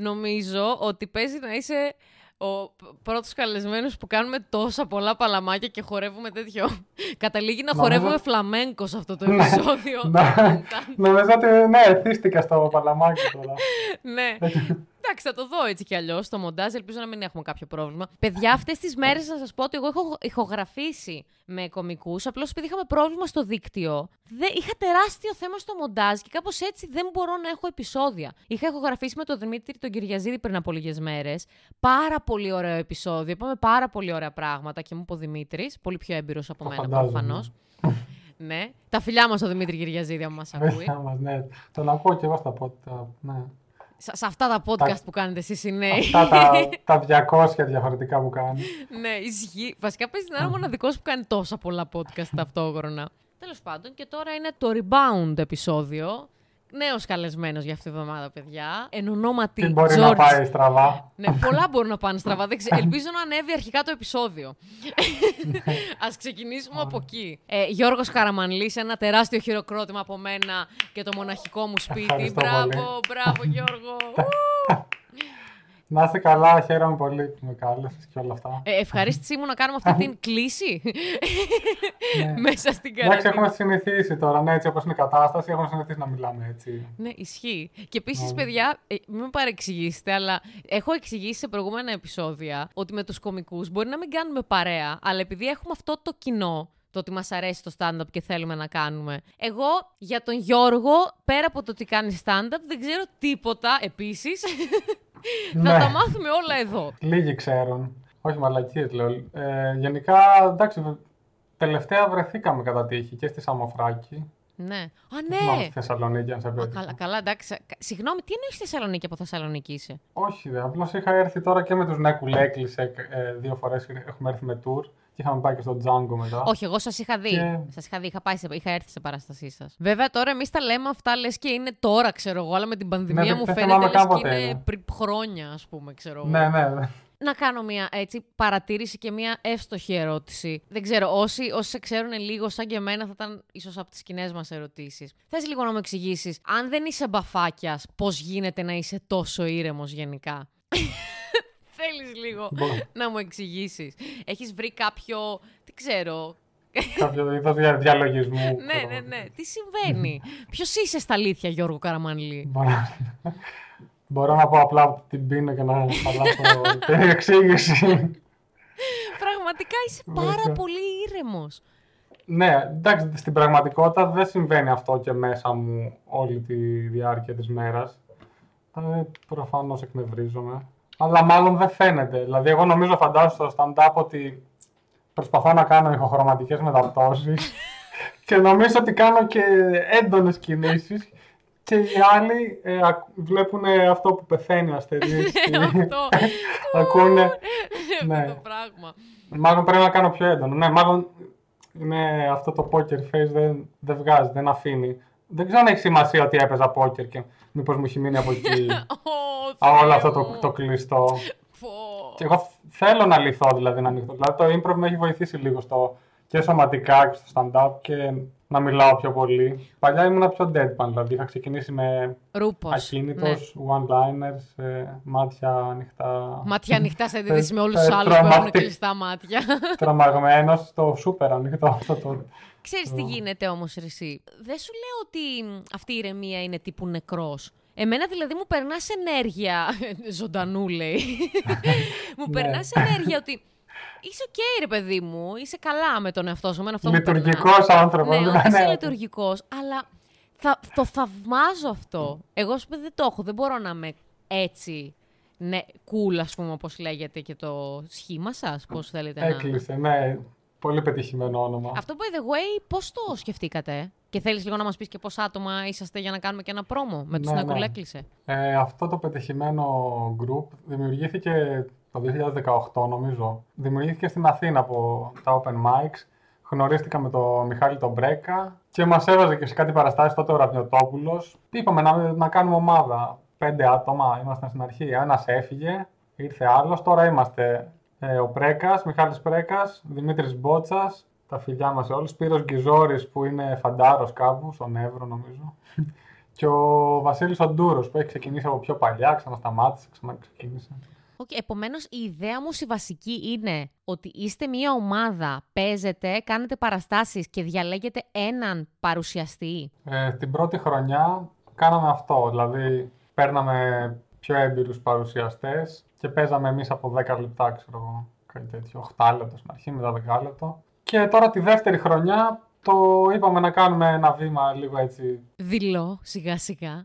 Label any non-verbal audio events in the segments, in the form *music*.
νομίζω ότι παίζει να είσαι ο πρώτος καλεσμένος που κάνουμε τόσα πολλά παλαμάκια και χορεύουμε τέτοιο. *laughs* Καταλήγει να χορεύουμε φλαμέγκος σε αυτό το ναι. επεισόδιο. *laughs* Νομίζω ότι ναι, εθίστηκα στο παλαμάκι τώρα. ναι. Εντάξει, θα το δω έτσι κι αλλιώς στο μοντάζ. Ελπίζω να μην έχουμε κάποιο πρόβλημα. Παιδιά, αυτές τις μέρες να σας πω ότι εγώ έχω ηχογραφήσει με κομικούς. Απλώς επειδή είχαμε πρόβλημα στο δίκτυο, δεν, είχα τεράστιο θέμα στο μοντάζ και κάπως έτσι δεν μπορώ να έχω επεισόδια. Είχα ηχογραφήσει με τον Δημήτρη τον Κυριαζίδη πριν από λίγες μέρες. Πάρα πολύ ωραίο επεισόδιο. Είπαμε πάρα πολύ ωραία πράγματα και μου είπε ο Δημήτρης. Πολύ πιο έμπειρος από μένα προφανώς. ναι. Τα φιλιά μας ο Δημήτρη Κυριαζίδη, αν μας ακούει. ναι. Τον ακούω και εγώ στα πόδια. Ναι σε αυτά τα podcast που κάνετε εσείς οι νέοι. Αυτά τα, *laughs* τα 200 διαφορετικά που κάνει. ναι, ισχύει. Βασικά παίζει να είναι ο μοναδικός που κάνει τόσα πολλά podcast ταυτόχρονα. Τέλος πάντων και τώρα είναι το rebound επεισόδιο νέος καλεσμένος για αυτή τη βδομάδα, παιδιά. Εν ονόματι Τι μπορεί να πάει στραβά. ναι, πολλά μπορούν να πάνε στραβά. Ελπίζω να ανέβει αρχικά το επεισόδιο. Α ξεκινήσουμε από εκεί. Ε, Γιώργος Καραμανλής, ένα τεράστιο χειροκρότημα από μένα και το μοναχικό μου σπίτι. μπράβο, μπράβο Γιώργο. *laughs* Να είστε καλά, χαίρομαι πολύ που με κάλεσες και όλα αυτά. Ε, ευχαρίστησή μου να κάνουμε αυτή την *laughs* κλίση ναι. *laughs* μέσα στην καρδιά. Εντάξει, έχουμε συνηθίσει τώρα, ναι, έτσι όπως είναι η κατάσταση, έχουμε συνηθίσει να μιλάμε έτσι. Ναι, ισχύει. Και επίσης, ναι. παιδιά, ε, μην με παρεξηγήσετε, αλλά έχω εξηγήσει σε προηγούμενα επεισόδια ότι με τους κομικούς μπορεί να μην κάνουμε παρέα, αλλά επειδή έχουμε αυτό το κοινό, το ότι μας αρέσει το stand-up και θέλουμε να κάνουμε. Εγώ για τον Γιώργο, πέρα από το ότι κάνει stand-up, δεν ξέρω τίποτα επίσης. *laughs* Θα τα μάθουμε όλα εδώ. Λίγοι ξέρουν. Όχι μαλακίες, λέω. Ε, γενικά, εντάξει, τελευταία βρεθήκαμε κατά τύχη και στη Σαμοφράκη. Ναι. Α, ναι. Στη Θεσσαλονίκη, αν σε πει. Καλά, καλά, εντάξει. Συγγνώμη, τι εννοείς Θεσσαλονίκη από Θεσσαλονίκη είσαι; Όχι, δε. Απλώς είχα έρθει τώρα και με τους Νέκουλέκλι ε, δύο φορές. Έχουμε έρθει με tour και είχαμε πάει και στο Django μετά. Όχι, εγώ σας είχα δει. Και... Σας είχα δει, είχα, πάει σε, είχα έρθει σε παράστασή σας. Βέβαια τώρα εμείς τα λέμε αυτά λες και είναι τώρα, ξέρω εγώ, αλλά με την πανδημία ναι, μου φαίνεται λες και είναι πριν χρόνια, ας πούμε, ξέρω εγώ. Ναι, ναι, ναι. Να κάνω μια έτσι παρατήρηση και μια εύστοχη ερώτηση. Δεν ξέρω, όσοι, όσοι σε ξέρουν λίγο σαν και εμένα θα ήταν ίσως από τις κοινέ μας ερωτήσεις. Θες λίγο να μου εξηγήσεις, αν δεν είσαι μπαφάκιας, πώς γίνεται να είσαι τόσο ήρεμος γενικά; Θέλεις λίγο να μου εξηγήσεις. Έχεις βρει κάποιο. Τι ξέρω. Κάποιο είδος διαλογισμού. ναι, ναι, ναι. Τι συμβαίνει; Ποιος είσαι στα αλήθεια, Γιώργο Καραμανλή. Μπορώ να πω απλά την πίνω και να χαλάσω την εξήγηση. Πραγματικά είσαι πάρα πολύ ήρεμος. Ναι, εντάξει, στην πραγματικότητα δεν συμβαίνει αυτό και μέσα μου όλη τη διάρκεια της μέρας. Ε, προφανώς εκνευρίζομαι αλλά μάλλον δεν φαίνεται. Δηλαδή, εγώ νομίζω, φαντάζομαι στο stand-up ότι προσπαθώ να κάνω ηχοχρωματικές μεταπτώσεις *laughs* και νομίζω ότι κάνω και έντονες κινήσεις. Και οι άλλοι ε, βλέπουν αυτό που πεθαίνει ο αστερίς. *laughs* αυτό. *laughs* Ακούνε. ναι. το πράγμα. Μάλλον πρέπει να κάνω πιο έντονο. Ναι, μάλλον είναι αυτό το poker face δεν, δεν βγάζει, δεν αφήνει. Δεν ξέρω αν έχει σημασία ότι έπαιζα πόκερ και μήπως μου έχει μείνει από εκεί *laughs* όλο αυτό το, το κλειστό. και εγώ θέλω να λυθώ δηλαδή να ανοιχτώ. Δηλαδή το improv με έχει βοηθήσει λίγο στο, και σωματικά και στο stand-up και να μιλάω πιο πολύ. Παλιά ήμουν πιο deadpan, δηλαδή είχα ξεκινήσει με Ρούπος, ακίνητος, ναι. one-liners, ε, μάτια ανοιχτά. Μάτια ανοιχτά σε αντίθεση με όλους τους άλλους που έχουν κλειστά μάτια. Τρομαγμένος, στο super ανοιχτό αυτό το... Ξέρεις τι γίνεται όμως εσύ. Δεν σου λέω ότι αυτή η ηρεμία είναι τύπου νεκρός. Εμένα δηλαδή μου περνάς ενέργεια. *laughs* Ζωντανού λέει. *laughs* μου ναι. περνάς ενέργεια ότι. Είσαι OK, okay, ρε παιδί μου. Είσαι καλά με τον εαυτό σου. Λειτουργικός άνθρωπος. Ναι, ναι, είσαι λειτουργικός. Αλλά θα, το θαυμάζω αυτό. Εγώ σου δεν το έχω. Δεν μπορώ να είμαι έτσι. Ναι, cool, ας πούμε, όπως λέγεται και το σχήμα σας. Πώς θέλετε Έκλεισε, να. Έκλεισε, ναι. Πολύ πετυχημένο όνομα. Αυτό, by the way, πώς το σκεφτήκατε; Και θέλεις λίγο να μας πεις και πόσα άτομα είσαστε για να κάνουμε και ένα πρόμο με του ναι, ναι. Ε, αυτό το πετυχημένο group δημιουργήθηκε το 2018, νομίζω. Δημιουργήθηκε στην Αθήνα από τα Open Mics. Γνωρίστηκα με τον Μιχάλη τον Μπρέκα και μας έβαζε και σε κάτι παραστάσεις τότε ο Ραβιωτόπουλο. Είπαμε να, να κάνουμε ομάδα. Πέντε άτομα ήμασταν στην αρχή. Ένας έφυγε, ήρθε άλλος. Τώρα είμαστε ε, ο Πρέκα, Μιχάλης Πρέκα, Δημήτρης Μπότσας, τα φιλιά μας σε όλους. Σπύρος Γκυζόρης που είναι φαντάρος κάπου, στον Εύρο νομίζω. *laughs* Και ο Βασίλης Οντούρος που έχει ξεκινήσει από πιο παλιά, ξανασταμάτησε, ξαναξεκίνησε. Okay, Επομένως, η ιδέα μου η βασική είναι ότι είστε μια ομάδα, παίζετε, κάνετε παραστάσεις και διαλέγετε έναν παρουσιαστή. Ε, την πρώτη χρονιά κάναμε αυτό, δηλαδή παίρναμε πιο έμπειρους παρουσιαστές και παίζαμε εμείς από 10 λεπτά, ξέρω εγώ, κάτι τέτοιο, 8 λεπτά στην αρχή, μετά 10 λεπτά. Και τώρα τη δεύτερη χρονιά το είπαμε να κάνουμε ένα βήμα λίγο έτσι... Δηλώ, σιγά σιγά.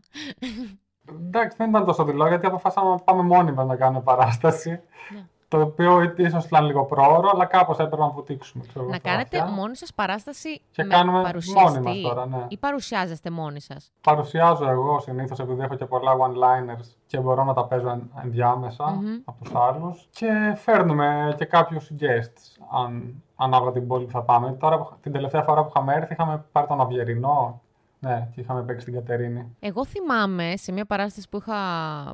Εντάξει, δεν ήταν τόσο δηλό, γιατί αποφάσισαμε να πάμε μόνοι μα να κάνουμε παράσταση. Ναι. Το οποίο ίσως ήταν λίγο πρόωρο, αλλά κάπως έπρεπε να βουτήξουμε. Ξέρω, να κάνετε μόνοι σας παράσταση και με κάνουμε παρουσιαστή. μόνοι μας τώρα, ναι. Ή παρουσιάζεστε μόνοι σας; Παρουσιάζω εγώ συνήθως επειδή έχω και πολλά one-liners και μπορώ να τα παίζω ενδιάμεσα mm-hmm. από τους άλλους. Και φέρνουμε και κάποιους guests, αν ανάλογα την πόλη που θα πάμε. Τώρα, την τελευταία φορά που είχαμε έρθει, είχαμε πάρει τον Αυγερινό ναι, και είχαμε παίξει στην Κατερίνη. Εγώ θυμάμαι σε μια παράσταση που, είχα,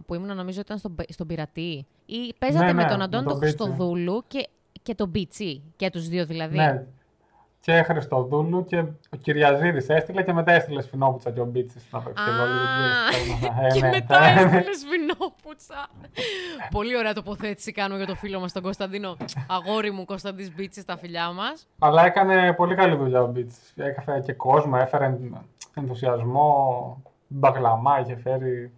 που ήμουν, νομίζω ήταν στον, στον Πειρατή. Ή παίζατε ναι, με ναι, τον Αντώνη τον Χριστοδούλου και, και τον Μπίτσι. Και τους δύο δηλαδή. Ναι, και Χριστοδούλου και ο Κυριαζίδης έστειλε και μετά έστειλε Σφινόπουτσα και ο Μπίτσης να παίξει και Και *laughs* μετά *laughs* έστειλε Σφινόπουτσα. Πολύ ωραία τοποθέτηση κάνουμε για το φίλο μας τον Κωνσταντίνο. Αγόρι μου Κωνσταντής Μπίτσης στα φιλιά μας. Αλλά έκανε πολύ καλή δουλειά ο Μπίτσης. Έκανε και κόσμο, έφερε ενθουσιασμό, μπαγλαμά είχε φέρει.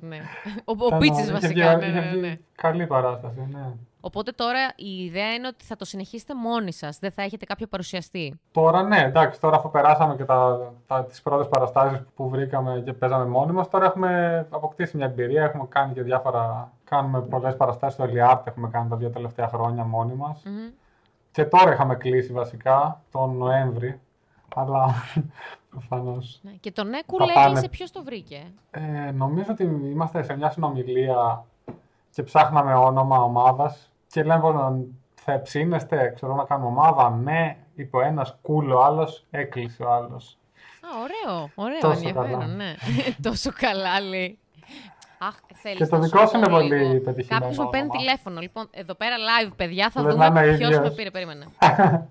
Ναι. Ο, ο Μπίτσης βασικά. Ναι, ναι, ναι. Καλή παράσταση, ναι. Οπότε τώρα η ιδέα είναι ότι θα το συνεχίσετε μόνοι σας, δεν θα έχετε κάποιο παρουσιαστή. Τώρα ναι, εντάξει, τώρα αφού περάσαμε και τα, τα, τις πρώτες παραστάσεις που βρήκαμε και παίζαμε μόνοι μας, τώρα έχουμε αποκτήσει μια εμπειρία, έχουμε κάνει και διάφορα, κάνουμε πολλές παραστάσεις στο Ελιάρτ, έχουμε κάνει τα δύο τελευταία χρόνια μόνοι μας. Mm-hmm. Και τώρα είχαμε κλείσει βασικά, τον Νοέμβρη, αλλά προφανώς. Ναι. Και τον Νέκου λέγει ποιος το βρήκε; Ε, νομίζω ότι είμαστε σε μια συνομιλία και ψάχναμε όνομα ομάδας και λέμε λοιπόν, θα εψίνεστε, ξέρω να κάνουμε ομάδα. Ναι, είπε ο ένας, κούλο ο άλλος, έκλεισε ο άλλος. Α, ωραίο, ωραίο, ενδιαφέρον, ναι. *laughs* Τόσο καλά λέει. Αχ, θέλεις και το δικό σου είναι πολύ πετυχημένο. Κάποιο μου παίρνει τηλέφωνο. Λοιπόν, εδώ πέρα live, παιδιά, θα δούμε ποιος με πήρε. Περίμενε. *laughs*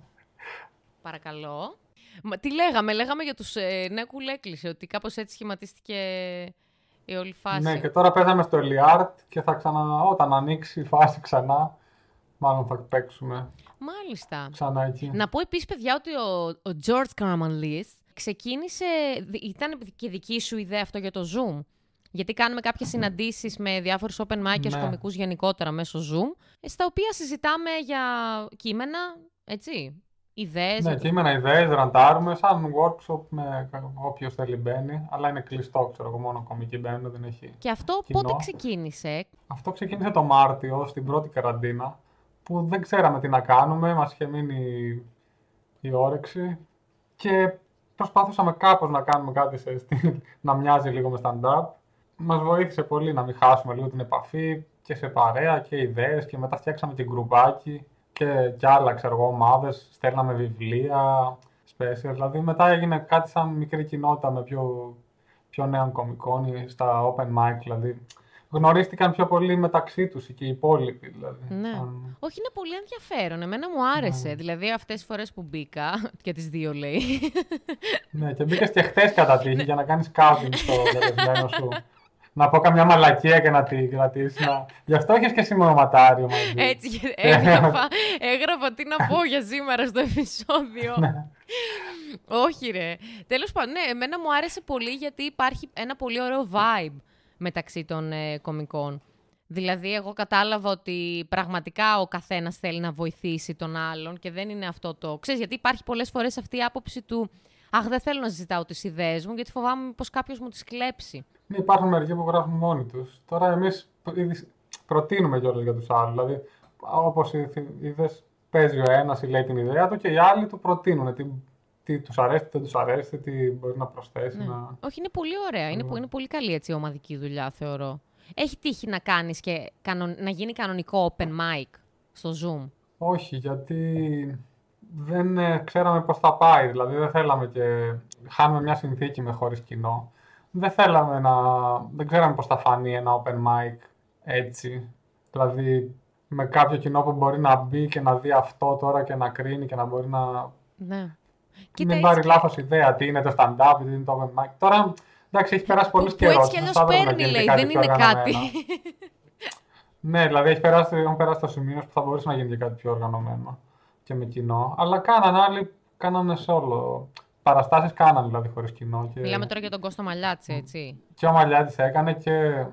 Παρακαλώ. Μα, τι λέγαμε, λέγαμε για τους ε, Νέκουλ έκλεισε, ότι κάπως έτσι σχηματίστηκε η όλη φάση. Ναι, και τώρα παίζαμε στο Ελιάρτ και θα ξανα, όταν ανοίξει η φάση ξανά, Μάλλον θα παίξουμε. Μάλιστα. Ξανά εκεί. Να πω επίσης, παιδιά, ότι ο, ο George Caramanlis ξεκίνησε. Ήταν και δική σου ιδέα αυτό για το Zoom; Γιατί κάνουμε κάποιες συναντήσεις με διάφορους open micers ναι. κομικούς γενικότερα μέσω Zoom, στα οποία συζητάμε για κείμενα, έτσι; Ιδέες. Ναι, κείμενα, ιδέες, ραντάρουμε, σαν workshop με όποιος θέλει μπαίνει. Αλλά είναι κλειστό, ξέρω εγώ, μόνο κομικοί μπαίνουν, δεν έχει. Και αυτό κοινό. πότε ξεκίνησε; Αυτό ξεκίνησε το Μάρτιο, στην πρώτη καραντίνα που δεν ξέραμε τι να κάνουμε, μας είχε μείνει η όρεξη και προσπάθησαμε κάπως να κάνουμε κάτι σε στυλ, *laughs* να μοιάζει λίγο με stand-up. Μας βοήθησε πολύ να μην χάσουμε λίγο την επαφή και σε παρέα και ιδέες και μετά φτιάξαμε και γκρουπάκι και, και άλλα ξέρω εγώ ομάδες, στέλναμε βιβλία, special, δηλαδή μετά έγινε κάτι σαν μικρή κοινότητα με πιο, πιο νέων κομικών στα open mic, δηλαδή γνωρίστηκαν πιο πολύ μεταξύ τους και οι υπόλοιποι. Δηλαδή. Ναι. Όχι, είναι πολύ ενδιαφέρον. Εμένα μου άρεσε. Ναι. Δηλαδή, αυτές τις φορές που μπήκα, *laughs* και τις δύο λέει. ναι, και μπήκες και χτες κατά τύχη για να κάνεις κάτι στο *laughs* καλεσμένο σου. Να πω καμιά μαλακία και να τη κρατήσει. Να... Γι' αυτό έχει και σημειωματάριο μαζί. Έτσι, *laughs* έγραφα, έγραφα τι να πω για σήμερα στο επεισόδιο. Ναι. Όχι ρε. Τέλος πάντων, ναι, εμένα μου άρεσε πολύ γιατί υπάρχει ένα πολύ ωραίο vibe μεταξύ των ε, κομικών. Δηλαδή, εγώ κατάλαβα ότι πραγματικά ο καθένας θέλει να βοηθήσει τον άλλον και δεν είναι αυτό το... Ξέρεις, γιατί υπάρχει πολλές φορές αυτή η άποψη του «Αχ, δεν θέλω να ζητάω τις ιδέες μου, γιατί φοβάμαι πως κάποιος μου τις κλέψει». Ναι, υπάρχουν μερικοί που γράφουν μόνοι τους. Τώρα εμείς προτείνουμε κιόλας για τους άλλους. Δηλαδή, όπως είδες, παίζει ο ένας ή λέει την ιδέα του και οι άλλοι του προτείνουν την τι τους αρέσει, τι δεν τους αρέσει, τι μπορεί να προσθέσει. Ναι. Να... Όχι, είναι πολύ ωραία. Είναι, είναι πολύ καλή έτσι, η ομαδική δουλειά, θεωρώ. Έχει τύχει να κάνεις και να γίνει κανονικό open mic στο Zoom; Όχι, γιατί δεν ε, ξέραμε πώς θα πάει. Δηλαδή δεν θέλαμε και χάνουμε μια συνθήκη με χωρίς κοινό. Δεν θέλαμε να... Δεν ξέραμε πώς θα φανεί ένα open mic έτσι. Δηλαδή με κάποιο κοινό που μπορεί να μπει και να δει αυτό τώρα και να κρίνει και να μπορεί να ναι. Κοίτα, Μην πάρει λάθος ιδέα τι είναι το stand-up, τι είναι το open mic. Τώρα Εντάξει, έχει περάσει πολύ Που, που καιρός. έτσι κι αλλιώς παίρνει, λέει, δεν είναι κάτι. ναι, δηλαδή έχει περάσει, έχουν περάσει το σημείο που θα μπορούσε να γίνει και κάτι πιο οργανωμένο και με κοινό. Αλλά κάνανε άλλοι, κάνανε σε όλο. Παραστάσεις κάνανε δηλαδή χωρίς κοινό. Και... Μιλάμε τώρα για τον Κώστο Μαλιάτση, έτσι. Και ο Μαλιάτης έκανε και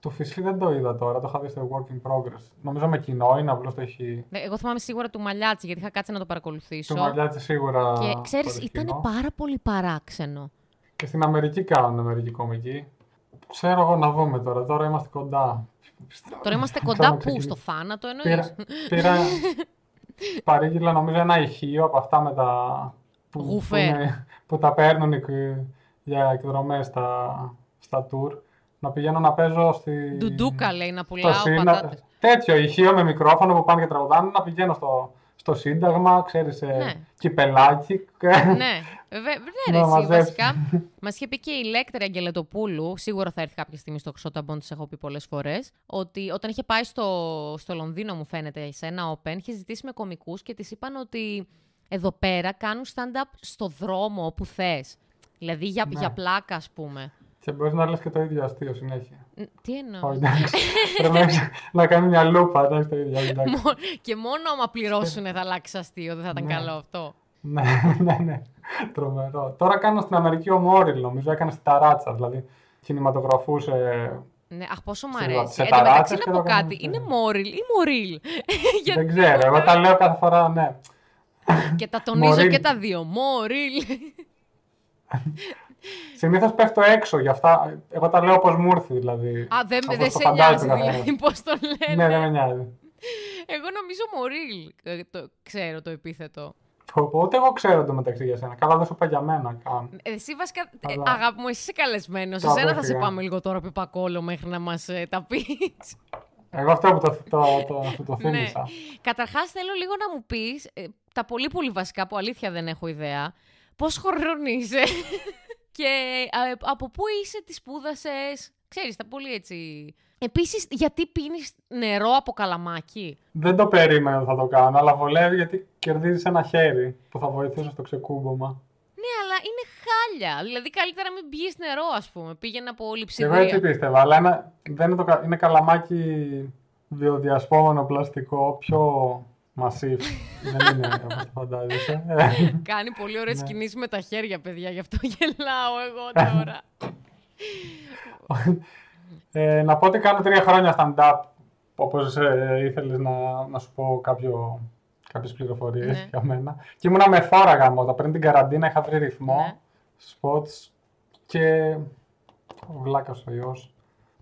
το Φυσφή δεν το είδα τώρα, το είχα δει στο Work in Progress. Νομίζω με κοινό είναι, απλώς το έχει. Ναι, Εγώ θυμάμαι σίγουρα του Μαλιάτση, γιατί είχα κάτσει να το παρακολουθήσω. Το Μαλιάτη σίγουρα. Και ξέρεις, χωρίς ήταν κοινό. πάρα πολύ παράξενο. Και στην Αμερική κάνουν μερική κομική. Ξέρω εγώ να δούμε τώρα, τώρα είμαστε κοντά. Τώρα είμαστε Ξέρω κοντά να πού, ξεκινήσω. στο θάνατο εννοείς; Πήρα, πήρα παρήγγειλα νομίζω ένα ηχείο από αυτά με τα. Που, που, Γουφέ. είναι- που τα παίρνουν εκ- για εκδρομές στα, στα tour. Να πηγαίνω να παίζω στη. Ντουντούκα λέει να στο πουλάω Σύνα- πατάτες. Τέτοιο ηχείο με μικρόφωνο που πάνε και τραγουδάνε, να πηγαίνω στο, στο Σύνταγμα, ξέρεις, Ναι. κυπελάκι. ναι, βέβαια, Να ναι, ρε, εσύ, μαζέψει. βασικά. Μας είχε πει και η Ηλέκτρια Αγγελετοπούλου, σίγουρα θα έρθει κάποια στιγμή στο Ξόταμπον, τη έχω πει πολλές φορές, ότι όταν είχε πάει στο, στο Λονδίνο, μου φαίνεται, σε ένα open, είχε ζητήσει με κομικούς και της είπαν ότι εδώ πέρα κάνουν stand-up στο δρόμο όπου θες. Δηλαδή για, Ναι. για πλάκα, ας πούμε. και μπορείς να λες και το ίδιο αστείο συνέχεια. Ν- Τι εννοώ. Όχι, εντάξει. Πρέπει να έχεις- να κάνει μια λούπα, εντάξει, το ίδιο. εντάξει. Μο- και μόνο άμα πληρώσουν θα αλλάξεις αστείο, δεν θα ήταν Ναι. καλό αυτό. Ναι, ναι, ναι. Τρομερό. Τώρα κάνω στην Αμερική ο Μόριλ, νομίζω, έκανε στην ταράτσα. Δηλαδή, κινηματογραφούσε. Ναι, αχ, πόσο μου Σε- αρέσει. σε Εν τω μεταξύ ταράτσες να και πω το κάνουμε κάτι. αυτό. Είναι Μόριλ ή Μορίλ. Γιατί- Δεν ξέρω, εγώ τα λέω κάθε φορά, ναι. Και τα τονίζω Μορίλ. και τα δύο. Μόριλ. *laughs* Συνήθως πέφτω έξω γι' αυτά. Εγώ τα λέω όπως μου ήρθε, δηλαδή. Α, δεν, Όπως δεν το σε φαντάζεται νοιάζει ο καθένας. δηλαδή πώς το λένε. Ναι, δεν με νοιάζει. Εγώ νομίζω Μορίλ. ε, το, ξέρω το επίθετο. Πω, πω, Ούτε εγώ ξέρω το μεταξύ για σένα. Καλά, δεν σου είπα για μένα καν. Εσύ βασικά, ε, Αλλά- αγάπη μου, εσύ είσαι καλεσμένος. Το Εσένα θα σε απέφυγα. πάμε λίγο τώρα πιπακόλο μέχρι να μας τα πεις. Εγώ αυτό που το, το, το, το, το Ναι. θύμισα. Καταρχάς, θέλω λίγο να μου πεις τα πολύ πολύ βασικά που αλήθεια δεν έχω ιδέα. Πώς χρονών είσαι και ε, από πού είσαι, τι σπούδασες; Ξέρεις, τα πολύ έτσι. Επίσης, γιατί πίνεις νερό από καλαμάκι; Δεν το περίμενα ότι θα το κάνω, αλλά βολεύει γιατί κερδίζεις ένα χέρι που θα βοηθήσει στο ξεκούμπομα. Ναι, αλλά είναι χάλια. Δηλαδή, καλύτερα μην πιείς νερό, ας πούμε. Πήγαινε από Και λειψιδρία. εγώ έτσι πίστευα, αλλά ένα, δεν είναι, το, κα- είναι καλαμάκι βιοδιασπόμενο πλαστικό, πιο μασίφ. *laughs* δεν είναι όπως το φαντάζεσαι. *laughs* Κάνει πολύ ωραίες Ναι. κινήσεις με τα χέρια, παιδιά. Γι' αυτό γελάω εγώ τώρα. *laughs* ε, να πω ότι κάνω τρία χρόνια stand-up, όπως ε, ήθελες να, να σου πω κάποιο, κάποιες πληροφορίες Ναι. για μένα. Και ήμουνα με φόρα γαμώτα. Πριν την καραντίνα είχα βρει ρυθμό, Ναι. spots και ο βλάκας ο ιός.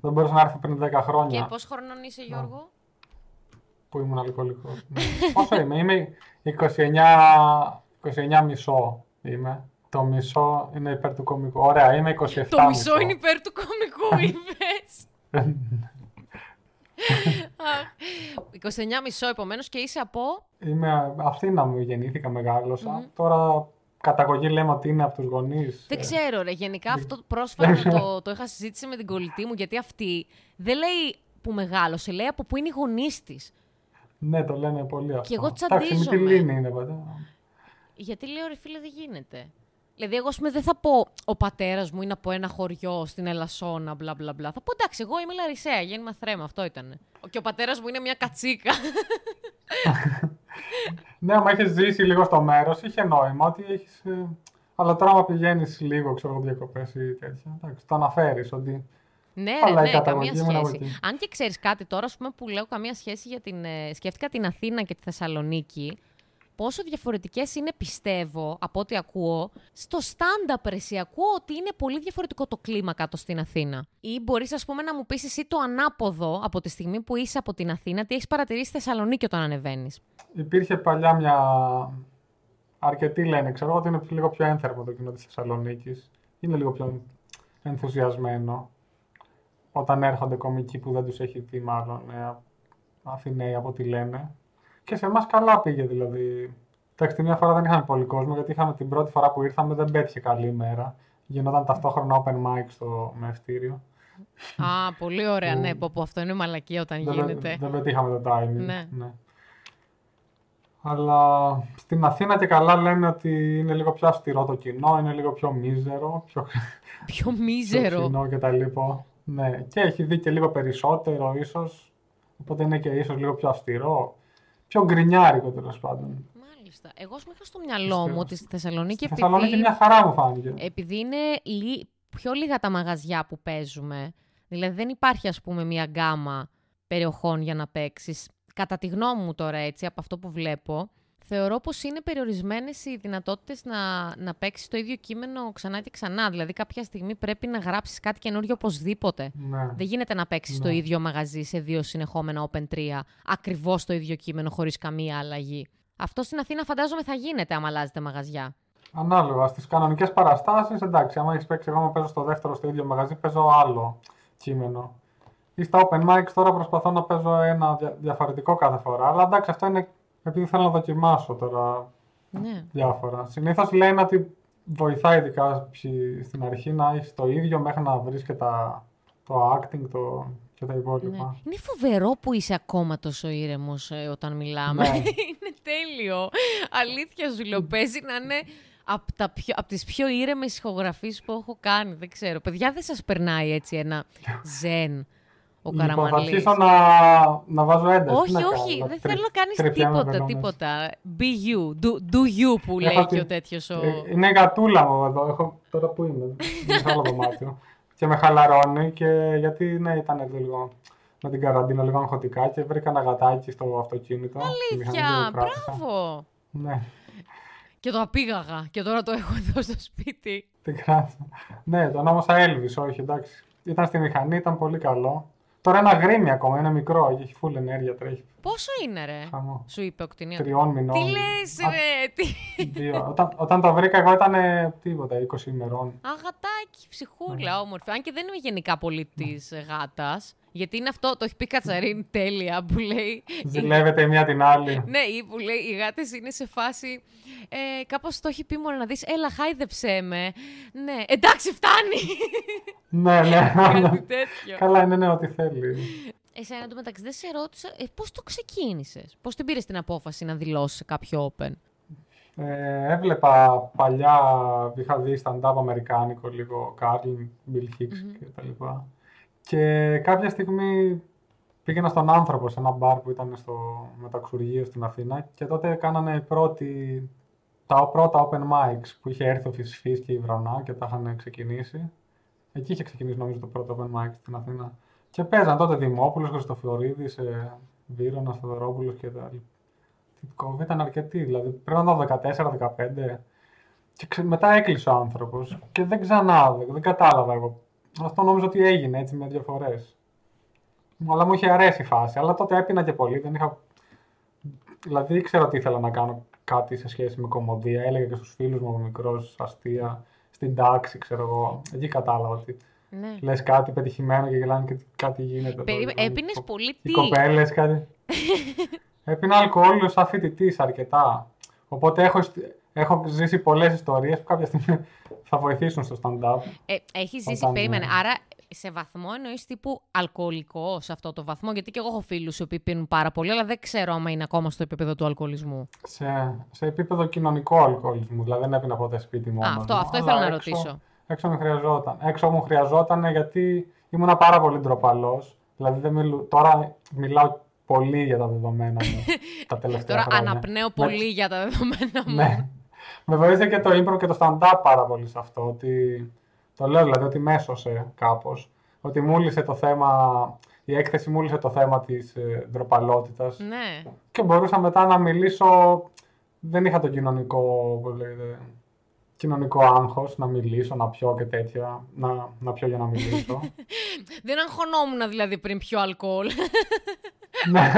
Δεν μπορούσε να έρθει πριν 10 χρόνια. Και πώς χρονών είσαι, Γιώργο; Που ήμουν αλκοολικός. Ναι. Πόσο είμαι, είμαι 29, 29 μισό είμαι. Το μισό είναι υπέρ του κομικού. Ωραία, είμαι 27 Το μισό είναι υπέρ του κωμικού, *laughs* είπες. Αχ. 29 μισό, επομένως, και είσαι από... Είμαι Αθήνα μου γεννήθηκα, μεγάλωσα. Τώρα καταγωγή λέμε ότι είναι από τους γονείς. Δεν Ε, ξέρω, ρε. Γενικά αυτό πρόσφατα το, το είχα συζήτηση με την κολλητή μου, γιατί αυτή δεν λέει που μεγάλωσε, λέει από που είναι οι γονείς της. Ναι, το λένε πολύ αυτό. εγώ Εντάξει, με τη τσαντίζομαι. λύνη είναι πάντα. Γιατί λέω, ρε φίλε, δεν γίνεται. Δηλαδή, εγώ, ας πούμε, δεν θα πω ο πατέρας μου είναι από ένα χωριό στην Ελασσόνα, μπλα μπλα μπλα. Θα πω εντάξει, εγώ είμαι Λαρισαία, γέννημα θρέμα, αυτό ήταν. Και ο πατέρας μου είναι μια κατσίκα. Ναι, άμα έχεις ζήσει λίγο στο μέρος, είχε νόημα ότι έχεις... ε, Αλλά τώρα, άμα πηγαίνεις λίγο, ξέρω εγώ, διακοπές ή τέτοια, εντάξει, το αναφέρεις ότι ναι, Αλλά ρε, η ναι, καταγωγή καμία μου είναι από σχέση. εκεί. Αν και ξέρεις κάτι τώρα, ας πούμε, που λέω καμία σχέση για την. ε, σκέφτηκα την Αθήνα και τη Θεσσαλονίκη. Πόσο διαφορετικές είναι, πιστεύω, από ό,τι ακούω, στο stand-up ρε, εσύ. Ακούω ότι είναι πολύ διαφορετικό το κλίμα κάτω στην Αθήνα. Ή μπορείς, ας πούμε, να μου πεις εσύ το ανάποδο από τη στιγμή που είσαι από την Αθήνα, τι έχεις παρατηρήσει στη Θεσσαλονίκη όταν ανεβαίνεις; Υπήρχε παλιά μια. Αρκετοί λένε, ξέρω εγώ ότι είναι λίγο πιο ένθερμο το κοινό της Θεσσαλονίκης. Είναι λίγο πιο ενθουσιασμένο. Όταν έρχονται κομικοί που δεν τους έχει δει, μάλλον ε, Αθηναίοι από ό,τι λένε. Και σε εμάς καλά πήγε δηλαδή. Εντάξει, τη μια φορά δεν είχαμε πολύ κόσμο γιατί είχαμε την πρώτη φορά που ήρθαμε δεν πέτυχε καλή ημέρα. Γινόταν ταυτόχρονα open mic στο μευτήριο. Α, πολύ ωραία, Που- ναι, πω, πω, αυτό είναι μαλακία όταν Δεν, γίνεται. δεν πετύχαμε το timing. Ναι. Αλλά στην Αθήνα και καλά λένε ότι είναι λίγο πιο αυστηρό το κοινό, είναι λίγο πιο μίζερο, πιο, Πιο πιο μίζερο. φθηνό και τα λοιπά. Ναι, και έχει δει και λίγο περισσότερο ίσως, οπότε είναι και ίσως λίγο πιο αυστηρό, πιο γκρινιάρικο τέλος πάντων. Μάλιστα. Εγώ σου είχα στο μυαλό μου Πιστεύω. ότι στη Θεσσαλονίκη Στη Θεσσαλονίκη επειδή, μια χαρά μου φάνηκε. επειδή είναι λι- πιο λίγα τα μαγαζιά που παίζουμε, δηλαδή δεν υπάρχει ας πούμε μια γκάμα περιοχών για να παίξεις. Κατά τη γνώμη μου τώρα έτσι, από αυτό που βλέπω, θεωρώ πως είναι περιορισμένες οι δυνατότητες να, να παίξεις το ίδιο κείμενο ξανά και ξανά. Δηλαδή κάποια στιγμή πρέπει να γράψεις κάτι καινούριο οπωσδήποτε. Ναι. Δεν γίνεται να παίξεις το Ναι. ίδιο μαγαζί σε δύο συνεχόμενα Open 3, ακριβώς το ίδιο κείμενο χωρίς καμία αλλαγή. Αυτό στην Αθήνα φαντάζομαι θα γίνεται άμα αλλάζετε μαγαζιά. Ανάλογα στις κανονικές παραστάσεις, εντάξει, άμα έχεις παίξει, εγώ άμα παίζω στο δεύτερο στο ίδιο μαγαζί, παίζω άλλο κείμενο. Ή στα open mics τώρα προσπαθώ να παίζω ένα δια- διαφορετικό κάθε φορά. Αλλά εντάξει, αυτό είναι επειδή θέλω να δοκιμάσω τώρα Ναι. διάφορα. Συνήθως λένε ότι βοηθάει ειδικά κάποιοι στην αρχή να έχεις το ίδιο μέχρι να βρεις και τα, το acting το, και τα ναι. υπόλοιπα. Είναι φοβερό που είσαι ακόμα τόσο ήρεμος όταν μιλάμε. Ναι. *laughs* είναι τέλειο. Αλήθεια σου λέω. Παίζει να είναι από, τα πιο, απ' τις πιο ήρεμες ηχογραφίες που έχω κάνει. Δεν ξέρω. Παιδιά, δεν σας περνάει έτσι ένα *laughs* ζεν ο Λοιπόν, θα Καραμανλής. αρχίσω να, να βάζω ένταση. Όχι, Τι να όχι, κάνω, δεν τρι- θέλω να κάνεις τρυπιάμαι τίποτα, βελόνες. τίποτα. Be you, do, do you που λέει Έχω και ο τη- τέτοιος ο... Ε, Είναι η γατούλα μου εδώ. Έχω... Τώρα που είμαι. Είναι σε άλλο δωμάτιο. *laughs* και με χαλαρώνει και γιατί ναι, ήταν λίγο με την καραντίνα λίγο αγχωτικά και βρήκα ένα γατάκι στο αυτοκίνητο. στη μηχανή και Αλήθεια, το κράτησα. μπράβο. Ναι, Και το απήγαγα και τώρα το έχω εδώ στο σπίτι. την κράτησα. ναι, το ονόμασα Elvis, όχι εντάξει. Ήταν στη μηχανή, ήταν πολύ καλό. Τώρα ένα γρήμι ακόμα, είναι μικρό, έχει full ενέργεια, τρέχει. Πόσο είναι ρε, Χαμό. σου είπε ο κτηνίος. Τριών μηνών. Τι λες Α, ρε, τι... δύο. Όταν, όταν το βρήκα εγώ ήταν τίποτα, 20 ημερών. Αγατάκι, ψυχούλα, Ναι. όμορφη. Αν και δεν είμαι γενικά πολύ της γάτας. Γιατί είναι αυτό, το έχει πει Κατσαρίν τέλεια που λέει. Ζηλεύεται η μία την άλλη. Ναι, ή που λέει οι γάτες είναι σε φάση. Ε, Κάπως το έχει πει μόνο να δεις. Έλα, χάιδεψέ με. Ναι, εντάξει, φτάνει. ναι, ναι. *laughs* Κάτι τέτοιο. Καλά είναι ναι, ό,τι θέλει. Εσένα το μεταξύ δεν σε ρώτησα ε, πώς το ξεκίνησες; Πώς την πήρες την απόφαση να δηλώσεις σε κάποιο open; Ε, έβλεπα παλιά, είχα δει stand-up αμερικάνικο λίγο, Carlin, Bill Hicks και τα λοιπά. Και κάποια στιγμή πήγαινα στον άνθρωπο σε ένα μπαρ που ήταν στο μεταξουργείο στην Αθήνα και τότε κάνανε πρώτη, τα πρώτα open mics που είχε έρθει ο Φυσφής και η Βρονά και τα είχαν ξεκινήσει. Εκεί είχε ξεκινήσει νομίζω το πρώτο open mic στην Αθήνα. Και παίζαν τότε Δημόπουλος, Χριστοφορίδης, ε, Βύρονας, Θεοδωρόπουλος και τα λοιπά. Η κόβη ήταν αρκετή, δηλαδή πρέπει να ήταν 14-15. Και ξε- μετά έκλεισε ο άνθρωπος και δεν ξανά, δεν, δεν κατάλαβα εγώ. Αυτό νόμιζα ότι έγινε έτσι με δύο φορές. Αλλά μου είχε αρέσει η φάση. Αλλά τότε έπινα και πολύ. Δεν είχα... Δηλαδή ήξερα ότι ήθελα να κάνω κάτι σε σχέση με κομμωδία. Έλεγα και στους φίλους μου από μικρός αστεία. Στην τάξη, ξέρω εγώ. Εκεί κατάλαβα ότι Ναι. λες κάτι πετυχημένο και γελάνε και κάτι γίνεται. Περίμε- εδώ, έπινες οι κο- πολύ Οι τι; κοπέλες κάτι. *laughs* Έπινα αλκοόλ σαν φοιτητή αρκετά. Οπότε έχω, ισ- έχω ζήσει πολλές ιστορίες που κάποια στιγμή *laughs* θα βοηθήσουν στο stand-up. Ε, έχεις ζήσει, Όταν, περίμενε. ε, Άρα σε βαθμό εννοείς τύπου αλκοολικός σε αυτό το βαθμό; Γιατί και εγώ έχω φίλους οι οποίοι πίνουν πάρα πολύ, αλλά δεν ξέρω άμα είναι ακόμα στο επίπεδο του αλκοολισμού. Σε, σε επίπεδο κοινωνικό αλκοολισμού. Δηλαδή δεν έπινα ποτέ σπίτι μόνο. Α, αυτό, μου, αυτό αλλά ήθελα να έξω- ρωτήσω. Έξω μου χρειαζόταν. Έξω μου χρειαζόταν γιατί ήμουνα πάρα πολύ ντροπαλός. Δηλαδή δεν μιλού... τώρα μιλάω πολύ για τα δεδομένα μου *laughs* τα τελευταία Τώρα χρόνια. αναπνέω Με- πολύ για τα δεδομένα μου. Ναι. Με βοήθησε και το improv και το stand-up πάρα πολύ σε αυτό. Ότι... Το λέω δηλαδή ότι με έσωσε κάπως. Ότι μούλησε το θέμα, η έκθεση μούλησε το θέμα της ε, ντροπαλότητας. Ναι. Και μπορούσα μετά να μιλήσω, δεν είχα το κοινωνικό, πώς λέγεται, κοινωνικό άγχος, να μιλήσω, να πιω και τέτοια, να, να πιω για να μιλήσω. *laughs* Δεν αγχωνόμουν δηλαδή πριν πιο αλκοόλ. *laughs* ναι,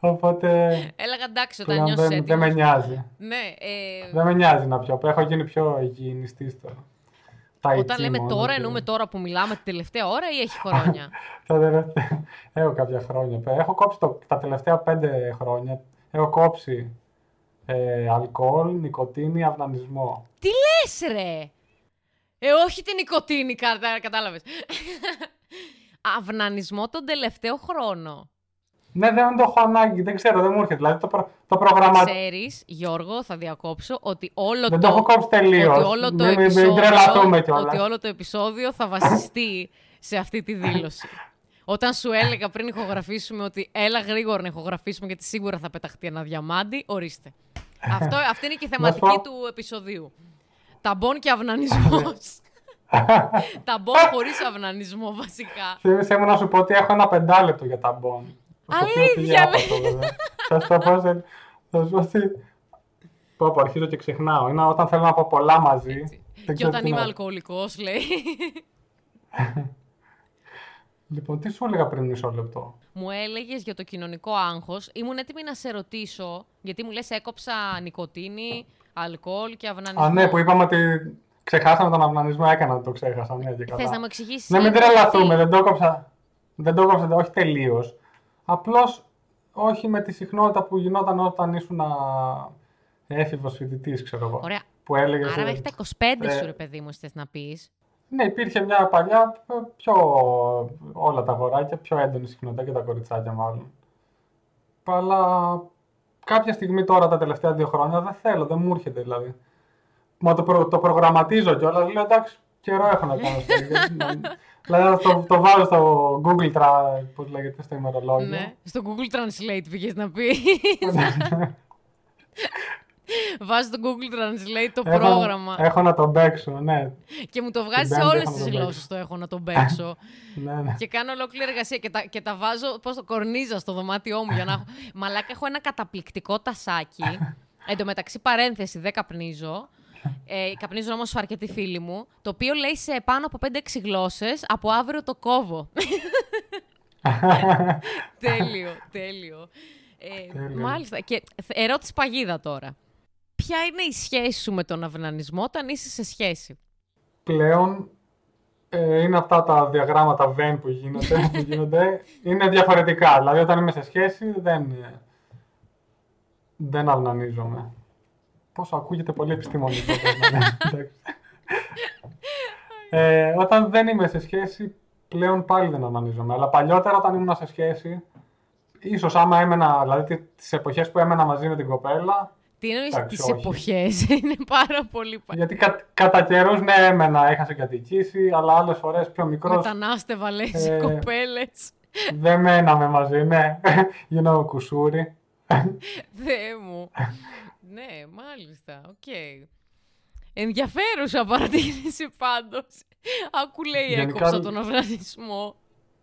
οπότε Έλεγα εντάξει όταν πλέον νιώσεις δεν, δεν με έτοιμος. νοιάζει. Ναι, ε, Δεν με νοιάζει να πιω. Έχω γίνει πιο υγιεινιστής τώρα. Τα όταν ητσί λέμε μόνο τώρα, και- εννοούμε τώρα που μιλάμε την τελευταία ώρα ή έχει χρόνια; *laughs* Τα τελευταία... Έχω κάποια χρόνια. Έχω κόψει το... τα τελευταία πέντε χρόνια. Έχω κόψει ε, αλκοόλ, νικοτίνη, αυνανισμό. Τι λες ρε! Ε, όχι την νοικοτήνη, κατα... κατάλαβες. *laughs* Αυνανισμό τον τελευταίο χρόνο. Ναι, δεν το έχω ανάγκη, δεν ξέρω, δεν μου έρχεται. Δηλαδή το, προ, το προγραμμα... Ξέρεις, Γιώργο, θα διακόψω ότι όλο Δεν το, το έχω κόψει τελείως. ότι όλο το Μην, μην, επεισόδιο, μην τρελαθούμε κιόλας. ότι όλο το επεισόδιο θα βασιστεί σε αυτή τη δήλωση. *laughs* Όταν σου έλεγα πριν ηχογραφήσουμε ότι έλα γρήγορα να ηχογραφήσουμε γιατί σίγουρα θα πεταχτεί ένα διαμάντι, ορίστε. Αυτό, αυτή είναι και η Να σου θεματική πω- του επεισοδίου. Ταμπών και αυνανισμός. *laughs* Ταμπών χωρίς αυνανισμό βασικά. Θύμισε μου να σου πω ότι έχω ένα πεντάλεπτο για τα μπον. Το οποίο Αλήθεια, πήγε λέ. άπατο, βέβαια. Θα σου το πω σε... Θα σου πω ότι... Πω, πω, αρχίζω και ξεχνάω. Είναι όταν θέλω να πω πολλά μαζί. Δεν Και ξέρω όταν τι είμαι να- αλκοολικός, λέει. *laughs* Λοιπόν, τι σου έλεγα πριν μισό λεπτό; μου έλεγες για το κοινωνικό άγχος. Ήμουν έτοιμη να σε ρωτήσω, γιατί μου λες έκοψα νικοτίνη, αλκοόλ και αυνανισμό. Α, ναι, που είπαμε ότι ξεχάσαμε τον αυνανισμό, έκανα ότι το ξέχασα. Ναι, και καλά. Θες να μου εξηγήσεις Ναι, μην λίγο τρελαθούμε, γιατί; δεν το έκοψα. Δεν το έκοψα, όχι τελείως. Απλώς όχι με τη συχνότητα που γινόταν όταν ήσουν έφηβος φοιτητής, ξέρω εγώ. Ωραία. Που έλεγες. Άρα μέχρι τα 25 ε, σου, ρε παιδί μου, θες να πεις. Ναι, υπήρχε μια παλιά ε, πιο. όλα τα αγοράκια, πιο έντονη συχνότητα και τα κοριτσάκια μάλλον. Αλλά κάποια στιγμή τώρα τα τελευταία δύο χρόνια δεν θέλω, δεν μου έρχεται δηλαδή. Μα το, προ, το προγραμματίζω κιόλας. Λέω εντάξει, καιρό έχω να κάνω αυτό. *laughs* δηλαδή το, το βάζω στο Google Tra, πώς λέγεται, στο ημερολόγιο. Ναι. Στο Google Translate πήγες να πεις. *laughs* *laughs* *laughs* Βάζω στο Google Translate το έχω, πρόγραμμα Έχω να τον παίξω, ναι. και μου το βγάζει σε Πέμπτη όλες έχω να τις το παίξω. γλώσσες το έχω να τον παίξω. *laughs* ναι, ναι. και κάνω ολόκληρη εργασία και τα, και τα βάζω, πώς το κορνίζα στο δωμάτιό μου για να έχω... *laughs* Μαλάκα, έχω ένα καταπληκτικό τασάκι. Εν τω μεταξύ, παρένθεση, δεν καπνίζω. Ε, καπνίζουν όμως αρκετοί φίλοι μου. Το οποίο λέει σε πάνω από 5-6 γλώσσες, από αύριο το κόβω. τέλειο, τέλειο. Ε, Τέλειο. μάλιστα. Και θ- ερώτηση παγίδα τώρα. Ποια είναι η σχέση σου με τον αυνανισμό όταν είσαι σε σχέση; πλέον ε, είναι αυτά τα διαγράμματα Venn που γίνονται, που γίνονται είναι διαφορετικά. Δηλαδή όταν είμαι σε σχέση δεν, ε, δεν αυνανίζομαι. Πόσο ακούγεται πολύ επιστημονικό. το να είναι, εντάξει. ε, όταν δεν είμαι σε σχέση πλέον πάλι δεν αυνανίζομαι. Αλλά παλιότερα όταν ήμουν σε σχέση, ίσως άμα έμενα, δηλαδή τις εποχές που έμενα μαζί με την κοπέλα, Τι εννοείς Εντάξει, τις όχι. εποχές, *laughs* είναι πάρα πολύ πα... γιατί κα, κατά καιρούς ναι έμενα, είχα συγκατοικήσει, αλλά άλλες φορές πιο μικρός Μετανάστευα, λες, Ε, οι κοπέλες. Δεν μέναμε μαζί, ναι. Γίνω κουσούρι. Θεέ μου. ναι, μάλιστα, οκ. Ενδιαφέρουσα παρατήρηση πάντως. Άκου λέει Γενικά- έκοψα τον αυνανισμό.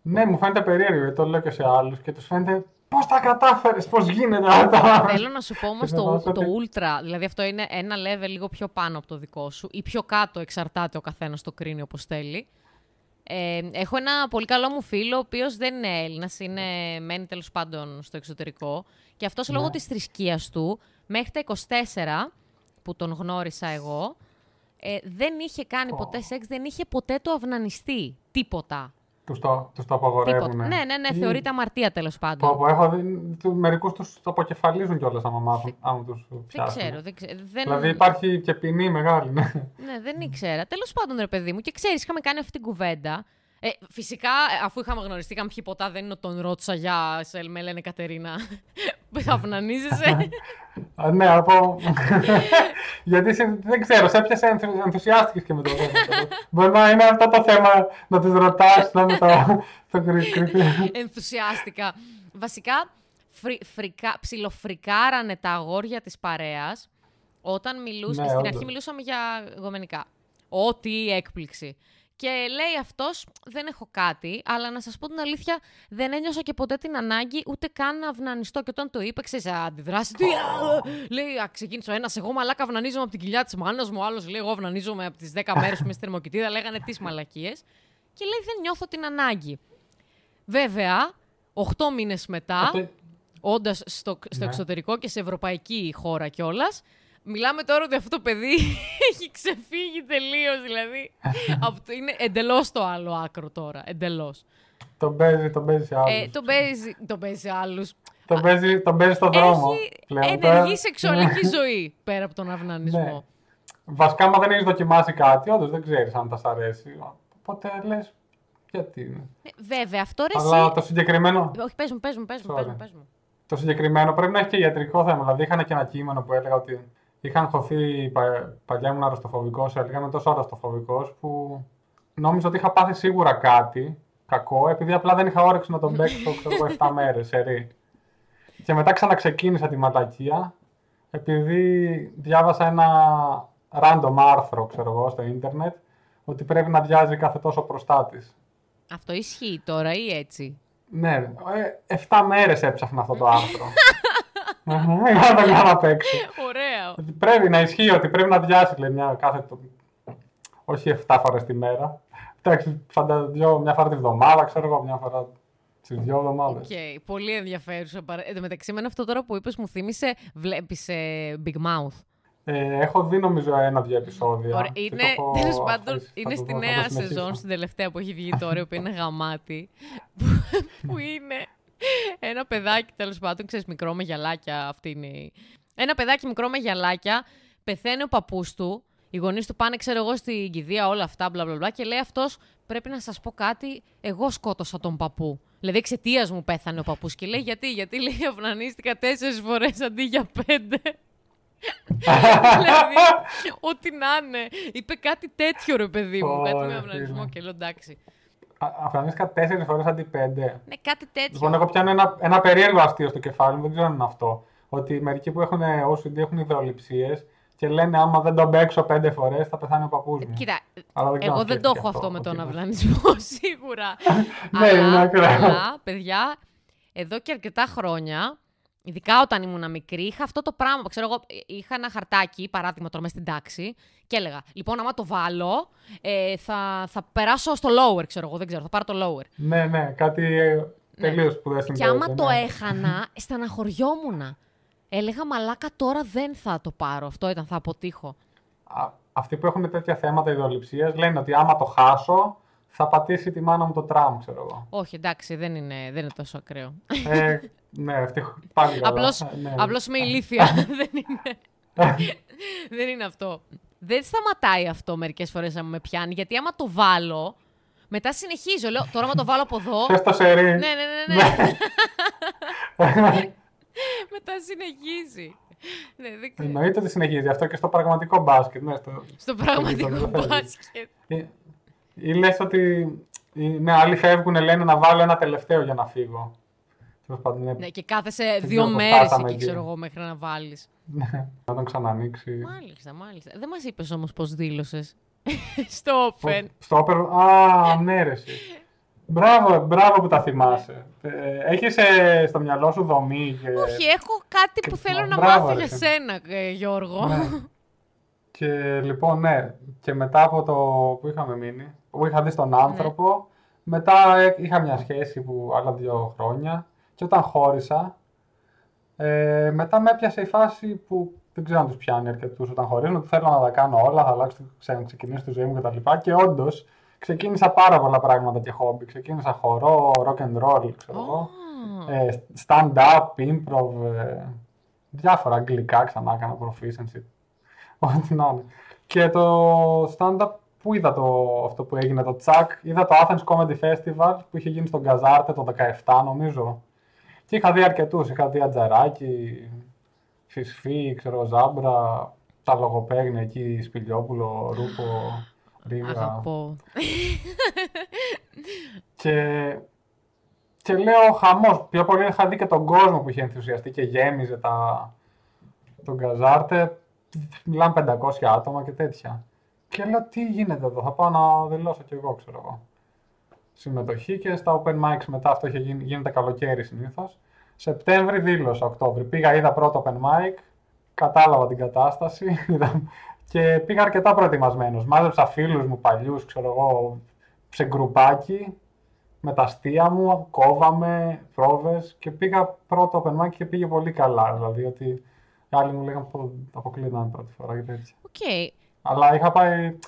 Ναι, μου φαίνεται περίεργο, γιατί το λέω και σε άλλους και τους φαίνεται πώς τα κατάφερες, πώς γίνεται αυτό; Θέλω να σου πω όμως Και το, φαινόταν το ότι- ultra, δηλαδή αυτό είναι ένα level λίγο πιο πάνω από το δικό σου ή πιο κάτω, εξαρτάται ο καθένας το κρίνει όπως θέλει. Ε, έχω ένα πολύ καλό μου φίλο, ο οποίος δεν είναι Έλληνας, είναι, μένει τέλος πάντων στο εξωτερικό και αυτός Ναι. λόγω της θρησκείας του, μέχρι τα 24 που τον γνώρισα εγώ, ε, δεν είχε κάνει Πω. ποτέ σεξ, δεν είχε ποτέ το αυνανιστεί. Τίποτα. Τους το, τους το Τίποτα. απαγορεύουν. Ναι, ναι, ναι, Ή- θεωρείται αμαρτία τέλος πάντων. Πω, πω, έχω δει, του- μερικούς τους το αποκεφαλίζουν κιόλας άμα μάθουν, άμα τους Δεν πιάσουν. ξέρω, δεν ξέρω. Δεν... Δηλαδή υπάρχει και ποινή μεγάλη, ναι. Ναι, δεν ήξερα. Τέλος πάντων, ρε παιδί μου. Και ξέρεις, είχαμε κάνει αυτή την κουβέντα. Ε, φυσικά, ε, αφού είχαμε γνωριστεί, είχαμε πιει ποτά, δεν είναι ότι τον ρώτησα για σε με λένε Κατερίνα. *laughs* Αυνανίζεσαι. Α, ναι, από... *laughs* Γιατί σε- δεν ξέρω, σε έπιασε ενθου- ενθουσιάστηκες και με το θέμα. Μπορεί να είναι αυτό το θέμα να τους ρωτάς, να είναι το, το κρι- κρι- Ενθουσιάστηκα. Βασικά, φρι, φρικα, ψιλοφρικάρανε τα αγόρια της παρέας όταν μιλούσαμε. Ναι, στην όντως. αρχή μιλούσαμε για γομενικά. Ό,τι έκπληξη. Και λέει αυτός, δεν έχω κάτι, αλλά να σας πω την αλήθεια, δεν ένιωσα και ποτέ την ανάγκη ούτε καν να αυνανιστώ. Και όταν το είπε, ξέρεις, αντιδράσεις, τι, α, λέει, α, ξεκίνησε ο ένας, εγώ μαλάκα αυνανίζομαι από την κοιλιά της μάνας μου, ο άλλος λέει, εγώ αυνανίζομαι από τις 10 μέρες που είμαι στη θερμοκοιτίδα, λέγανε τις μαλακίες. Και λέει, δεν νιώθω την ανάγκη. Βέβαια, 8 μήνες μετά, Ότι- όντας στο, στο Ναι. εξωτερικό και σε ευρωπαϊκή χώρα κιόλας. Μιλάμε τώρα ότι αυτό το παιδί *laughs* έχει ξεφύγει τελείως, δηλαδή. *laughs* από το, είναι εντελώς το άλλο άκρο τώρα. Εντελώς. Τον παίζει, τον παίζει σε άλλους. Ε, τον παίζει, τον παίζει σε άλλους. Τον παίζει, τον παίζει στον δρόμο. Έχει πλέον. ενεργή Τώρα- σεξουαλική ζωή πέρα από τον Ναι. αυνανισμό. Βασικά, άμα δεν έχεις δοκιμάσει κάτι, όντως δεν ξέρεις αν θα σ' αρέσει. Οπότε λες, Γιατί είναι. Ε, Βέβαια, αυτό ρε Αλλά εσύ... το συγκεκριμένο, Όχι, πες μου, πες μου, πες μου, Sorry. πες μου, πες μου. το συγκεκριμένο πρέπει να έχει και ιατρικό θέμα. Δηλαδή είχαν και ένα κείμενο που έλεγα ότι είχαν χωθεί, πα, παλιά ήμουν αρρωστοφοβικός, έλεγα είμαι τόσο αρρωστοφοβικός που νόμιζα ότι είχα πάθει σίγουρα κάτι κακό, επειδή απλά δεν είχα όρεξη να τον παίξω *laughs* ξέρω, εγώ, 7 μέρες, σερί. Και μετά ξαναξεκίνησα τη ματακία, επειδή διάβασα ένα random άρθρο, ξέρω εγώ, στο ίντερνετ, ότι πρέπει να διάζει κάθε τόσο προστάτης. Αυτό ισχύει τώρα ή έτσι; Ναι, ε, 7 μέρες έψαχνα αυτό το *laughs* άρθρο. Για να το κάνω απ' έξω. Ωραίο. Ότι πρέπει να ισχύει ότι πρέπει να διάσει λέει, μια κάθε. Το... Όχι 7 φορές τη μέρα. Εντάξει, φαντα... δυο, μια φορά τη βδομάδα, ξέρω εγώ, μια φορά στις δύο εβδομάδες. Οκ, πολύ ενδιαφέρουσα. παρα- Εν τω μεταξύ, με αυτό τώρα που είπες μου θύμισε, βλέπεις ε, Big Mouth. Ε, έχω δει νομίζω ένα-δύο επεισόδια. Ωραία, και Είναι, το έχω τέλος πάντων, αφήσει. Θα είναι το στη δω, θα το νέα συνεχίσω. σεζόν, στην τελευταία που έχει βγει τώρα, η οποία είναι γαμάτη. *laughs* που, που είναι ένα παιδάκι, τέλος πάντων, ξέρεις, μικρό με γυαλάκια. Αυτή είναι. η- Ένα παιδάκι μικρό με γυαλάκια, πεθαίνει ο παππούς του. Οι γονείς του πάνε, ξέρω εγώ, στην κηδεία, όλα αυτά, μπλα μπλα μπλα. Και λέει αυτός, πρέπει να σας πω κάτι, εγώ σκότωσα τον παππού. Δηλαδή, εξαιτίας μου πέθανε ο παππούς. Και λέει, γιατί, γιατί λέει, αυνανίστηκα τέσσερις φορές αντί για πέντε. δηλαδή, ό,τι να είναι. Είπε κάτι τέτοιο, ρε παιδί μου. κάτι με Ωραία, αυνανισμό φίλε. και λέω εντάξει. Α- Αφανίστηκα τέσσερις φορές αντί πέντε. Ναι, κάτι τέτοιο. Λοιπόν, εγώ πιάνω ένα, ένα περίεργο αστείο στο κεφάλι μου, δεν ξέρω αν είναι αυτό. Ότι μερικοί που έχουν OCD έχουν ιδεολειψίε και λένε άμα δεν τον παίξω πέντε φορές θα πεθάνει ο παππούς μου. Κοίτα, Αλλά δεν ξέρω εγώ αν δεν το σκέφτηκε έχω αυτό με ότι τον είναι. αυλανισμό, *laughs* σίγουρα. *laughs* Ναι, είναι αλλά, ακραίο. αλλά, παιδιά, εδώ και αρκετά χρόνια, ειδικά όταν ήμουν μικρή, είχα αυτό το πράγμα. Ξέρω εγώ, είχα ένα χαρτάκι, παράδειγμα τώρα μέσα στην τάξη, και έλεγα: Λοιπόν, άμα το βάλω, ε, θα, θα περάσω στο lower, ξέρω εγώ, δεν ξέρω, θα πάρω το lower. Ναι, ναι, κάτι τελείως που δεν Και συνδέεται. άμα το ναι. έχανα, *laughs* στεναχωριόμουν. Έλεγα μαλάκα τώρα δεν θα το πάρω. Αυτό ήταν, θα αποτύχω. Α- Αυτοί που έχουν τέτοια θέματα ιδεολειψίας λένε ότι άμα το χάσω θα πατήσει τη μάνα μου το τραμ, ξέρω εγώ. Όχι, εντάξει, δεν είναι, δεν είναι τόσο ακραίο. ε, ναι, ευτυχώ. Πάλι καλά. Απλώς, Ε, ναι. απλώς είμαι ηλίθια. *laughs* *laughs* δεν, είναι, δεν είναι αυτό. Δεν σταματάει αυτό μερικές φορές να με πιάνει, γιατί άμα το βάλω, μετά συνεχίζω. Λέω, τώρα άμα το βάλω από εδώ... Θες το σερί. ναι, ναι, ναι, ναι. *laughs* *laughs* μετά συνεχίζει. ναι, δεν ξέρω. Εννοείται ότι συνεχίζει αυτό και στο πραγματικό μπάσκετ. Ναι, στο... Στο πραγματικό δεν φεύγει. μπάσκετ. Ή, ή λες ότι ή, ναι, άλλοι φεύγουν, λένε να βάλω ένα τελευταίο για να φύγω. Τέλος πάντων, ναι, ναι, και κάθεσαι ξέρω δύο πώς μέρες φτάσαμε εκεί, εκεί. ξέρω εγώ, μέχρι να βάλεις. ναι, *laughs* να τον ξανανοίξει. Μάλιστα, μάλιστα. Δεν μας είπες όμως πώς δήλωσες. Στο open. Στο όπερο. Α, ναι, ρε. Εσύ. Μπράβο, μπράβο που τα θυμάσαι. Ε, έχεις ε, στο μυαλό σου δομή και... Όχι, έχω κάτι που και- θέλω να μπράβο, μάθω ρε. για σένα, ε, Γιώργο. Ναι. Και λοιπόν, ναι, και μετά από το που είχαμε μείνει, που είχα δει στον άνθρωπο, μετά ε, είχα μια σχέση που άλλα δύο χρόνια και όταν χώρισα, ε, μετά με έπιασε η φάση που δεν ξέρω αν τους πιάνει αρκετούς όταν χωρίζουν, ότι θέλω να τα κάνω όλα, θα αλλάξω, ξε- ξεκινήσω τη ζωή μου κτλ. Και όντως ξεκίνησα πάρα πολλά πράγματα και χόμπι. Ξεκίνησα χορό, rock and roll, ξέρω εγώ. Α, Ε, stand-up, improv, ε, διάφορα αγγλικά ξανά έκανα proficiency. *laughs* Ό,τι να είναι. Και το stand-up που είδα το, αυτό που έγινε, το τσακ, είδα το Athens Comedy Festival που είχε γίνει στον Καζάρτε το 17 νομίζω. Και είχα δει αρκετούς, είχα δει Ατζαράκη, Φυσφή, ξέρω, Ζάμπρα, τα λογοπαίγνια εκεί, Σπηλιόπουλο, Ρούπο, Ρίγα. Αγαπώ. Και, και λέω χαμός. Πιο πολύ είχα δει και τον κόσμο που είχε ενθουσιαστεί και γέμιζε τα, τον Καζάρτε. Μιλάμε 500 άτομα και τέτοια. Και λέω τι γίνεται εδώ, θα πάω να δηλώσω κι εγώ, ξέρω εγώ. Συμμετοχή και στα open mics μετά αυτό είχε γίνει, γίνεται καλοκαίρι συνήθως. Σεπτέμβρη δήλωσα, Οκτώβρη. Πήγα, είδα πρώτο open mic, κατάλαβα την κατάσταση *laughs* είδα- και πήγα αρκετά προετοιμασμένος. Μάζεψα φίλους μου παλιούς, ξέρω εγώ, σε γκρουπάκι με τα αστεία μου, κόβαμε πρόβες και πήγα πρώτο open mic και πήγε πολύ καλά. Δηλαδή ότι οι άλλοι μου λέγανε πω αποκλείονταν πρώτη φορά και τέτοια. Οκ. Αλλά είχα πάει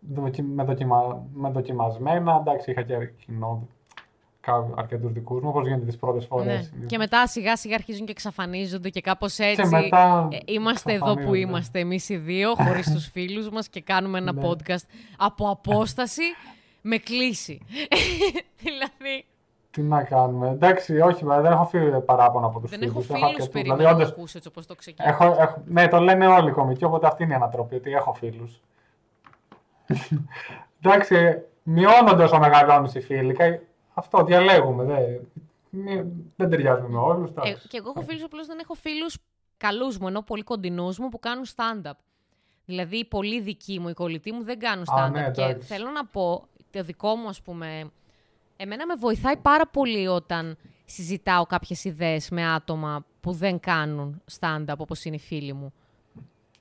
δοκι- με, δοκιμα... με δοκιμασμένα, εντάξει είχα και κοινό αρκετούς δικούς μου, όπως γίνεται τις πρώτες φορές. Ναι. Και μετά σιγά σιγά αρχίζουν και εξαφανίζονται και κάπως έτσι. Και μετά ε, είμαστε εδώ που εξαφανίζονται. είμαστε εμείς οι δύο, *laughs* χωρίς τους φίλους μας και κάνουμε ένα Ναι. podcast από απόσταση. με κλείσει. *laughs* δηλαδή. Τι να κάνουμε. Εντάξει, όχι, δεν έχω φίλου παράπονα από τους Δεν φίλους. έχω φίλους περίπου Δηλαδή, να όντως, ακούσει έτσι όπως το ξεκίνησε. έχω, έχω, ναι, το λένε όλοι οι κομικοί, οπότε αυτή είναι η ανατροπή, ότι έχω φίλους. *laughs* Εντάξει, μειώνονται όσο μεγαλώνεις οι φίλοι. Κα- Αυτό διαλέγουμε. Δεν, μη- δεν ταιριάζουμε με όλους. Ε, και εγώ έχω φίλους, απλώς δεν έχω φίλους καλούς μου, ενώ πολύ κοντινούς μου που κάνουν stand-up. Δηλαδή, οι πολύ δικοί μου, οι κολλητοί μου δεν κάνουν Α, stand-up. ναι, και εντάξει. θέλω να πω, το δικό μου, ας πούμε, εμένα με βοηθάει πάρα πολύ όταν συζητάω κάποιες ιδέες με άτομα που δεν κάνουν stand-up όπως είναι οι φίλοι μου.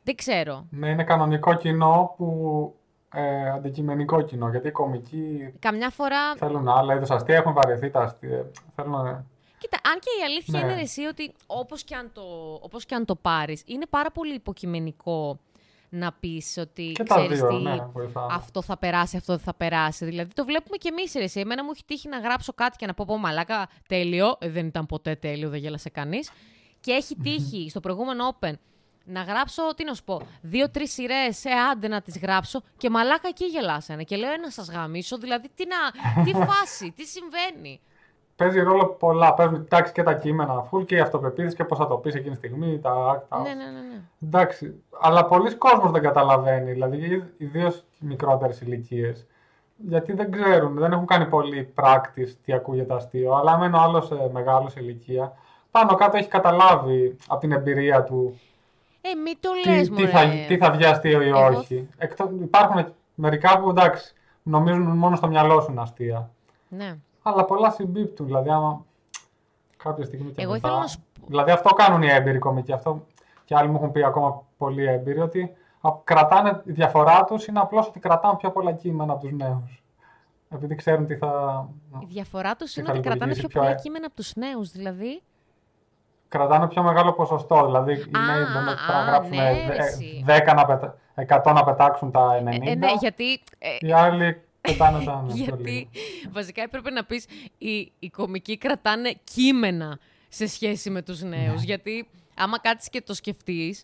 Δεν ξέρω. Ναι, είναι κανονικό κοινό που. Ε, αντικειμενικό κοινό. Γιατί οι κομικοί Καμιά φορά θέλουν άλλα είδους αστεία, έχουν βαρεθεί τα αστεία. Θέλουν. ε, Κοίτα, αν και η αλήθεια Ναι. είναι ρε εσύ ότι όπως και αν το, όπως και αν το πάρεις, είναι πάρα πολύ υποκειμενικό να πεις ότι Και τα ξέρεις δύο, τι, ναι, βοηθάνε. αυτό θα περάσει, αυτό δεν θα περάσει. Δηλαδή το βλέπουμε και εμείς ρε εσύ. Εμένα μου έχει τύχει να γράψω κάτι και να πω πω μαλάκα τέλειο, Ε, δεν ήταν ποτέ τέλειο, δεν γέλασε κανείς. Και έχει τύχει στο προηγούμενο Open να γράψω, τι να σου πω, δύο-τρεις σειρές, ε, άντε να τις γράψω και μαλάκα εκεί γελάσανε. Και λέω, «Ε, να σας γαμίσω, δηλαδή τι, να, τι *laughs* φάση, τι συμβαίνει. Παίζει ρόλο πολλά. Παίζουν εντάξει και τα κείμενα, φουλ και η αυτοπεποίθηση και πώς θα το πεις εκείνη τη στιγμή. Τα, τα... ναι, ναι, ναι, ναι. Εντάξει. Αλλά πολλοί κόσμος δεν καταλαβαίνει. Δηλαδή, ιδίως μικρότερες ηλικίες. Γιατί δεν ξέρουν, δεν έχουν κάνει πολύ practice τι ακούγεται αστείο. Αλλά αν είναι ο άλλος μεγάλος σε ηλικία, πάνω κάτω έχει καταλάβει από την εμπειρία του Ε, μην το τι, λες, τι, μωρέ. θα, τι θα βγει αστείο ή Εγώ- όχι. Εκτό, υπάρχουν μερικά που εντάξει, νομίζουν μόνο στο μυαλό σου είναι αστεία. Ναι. Αλλά πολλά συμπίπτουν. Δηλαδή, άμα κάποια στιγμή και Εγώ μετά... ήθελα να σου Δηλαδή, αυτό κάνουν οι έμπειροι κομικοί. Αυτό και άλλοι μου έχουν πει ακόμα πολύ έμπειροι, ότι α, κρατάνε, η διαφορά τους είναι απλώς ότι κρατάνε πιο πολλά κείμενα από τους νέους. Επειδή ξέρουν τι θα. Η διαφορά τους Τι είναι θα ότι κρατάνε λειτουργήσει πιο πιο πολλά ε- κείμενα από τους νέους. Δηλαδή. Κρατάνε πιο μεγάλο ποσοστό. Δηλαδή, οι Α, νέοι μπορεί να α, γράψουν ναι, ε, ρε, ε, εσύ. 10 να πετα... 100 να πετάξουν τα 90. Ε, ε, ναι, γιατί. ε, Οι άλλοι πετάνε τα ναι, *laughs* πιο γιατί λίγο. βασικά έπρεπε να πεις οι, οι κομικοί κρατάνε κείμενα σε σχέση με τους νέους. γιατί άμα κάτσεις και το σκεφτείς,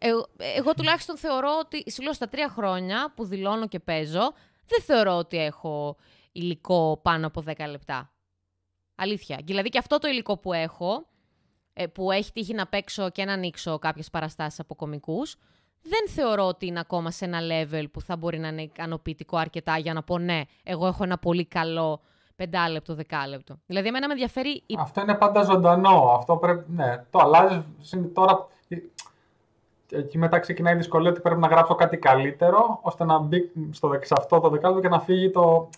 εγώ, εγώ τουλάχιστον θεωρώ ότι, σου λέω στα τρία χρόνια που δηλώνω και παίζω, δεν θεωρώ ότι έχω υλικό πάνω από 10 λεπτά. Αλήθεια. Και Δηλαδή και αυτό το υλικό που έχω, ε, που έχει τύχει να παίξω και να ανοίξω κάποιες παραστάσεις από κομικούς, δεν θεωρώ ότι είναι ακόμα σε ένα level που θα μπορεί να είναι ικανοποιητικό αρκετά για να πω ναι, εγώ έχω ένα πολύ καλό πεντάλεπτο, δεκάλεπτο. Δηλαδή, εμένα με ενδιαφέρει η Αυτό είναι πάντα ζωντανό. Αυτό πρέπει. Ναι, το αλλάζεις. Τώρα. Εκεί μετά ξεκινάει η δυσκολία ότι πρέπει να γράψω κάτι καλύτερο, ώστε να μπει στο δεξ- σε αυτό το δεκάλεπτο και να φύγει το.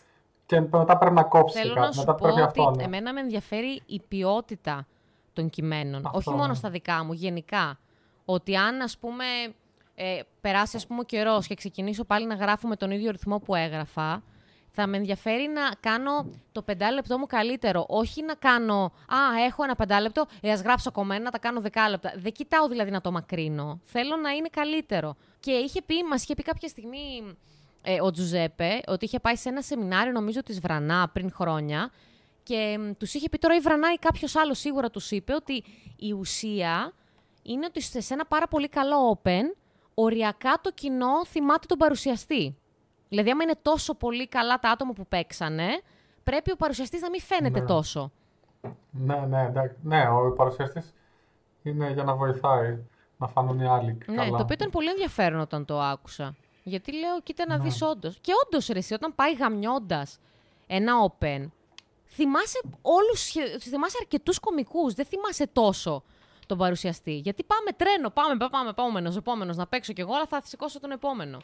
Και μετά πρέπει να κόψει Θέλω κάτι. να σου μετά πω πρέπει ότι αυτό. Ναι. εμένα με ενδιαφέρει η ποιότητα των κειμένων. Αυτό, όχι μόνο ναι. στα δικά μου, γενικά. Ότι αν, ας πούμε, ε, περάσει ας πούμε, ο καιρός και ξεκινήσω πάλι να γράφω με τον ίδιο ρυθμό που έγραφα, θα με ενδιαφέρει να κάνω το πεντάλεπτό μου καλύτερο. Όχι να κάνω, α, έχω ένα πεντάλεπτο, ε, ας γράψω ακόμα ένα, να τα κάνω δεκάλεπτα. Δεν κοιτάω δηλαδή να το μακρύνω. Θέλω να είναι καλύτερο. Και είχε πει, μας είχε πει κάποια στιγμή ε, ο Τζουζέπε ότι είχε πάει σε ένα σεμινάριο, νομίζω, της Βρανά πριν χρόνια και τους είχε πει τώρα η Βρανά ή κάποιος άλλος σίγουρα τους είπε ότι η ουσία είναι ότι σε ένα πάρα πολύ καλό open, οριακά το κοινό θυμάται τον παρουσιαστή. Δηλαδή, άμα είναι τόσο πολύ καλά τα άτομα που παίξανε, πρέπει ο παρουσιαστής να μην φαίνεται Ναι. τόσο. Ναι, ναι, εντάξει. ναι, ο παρουσιαστής είναι για να βοηθάει να φανούν οι άλλοι. Ναι, καλά. το οποίο ήταν πολύ ενδιαφέρον όταν το άκουσα. Γιατί λέω, κοίτα να Ναι. δεις όντως. Και όντως, ρε, εσύ, όταν πάει γαμιώντας ένα open, θυμάσαι όλους, σχε- θυμάσαι αρκετούς κομικούς, δεν θυμάσαι τόσο τον παρουσιαστή. Γιατί πάμε τρένο, πάμε, πάμε, πάμε, επόμενος, επόμενος, να παίξω κι εγώ, αλλά θα σηκώσω τον επόμενο.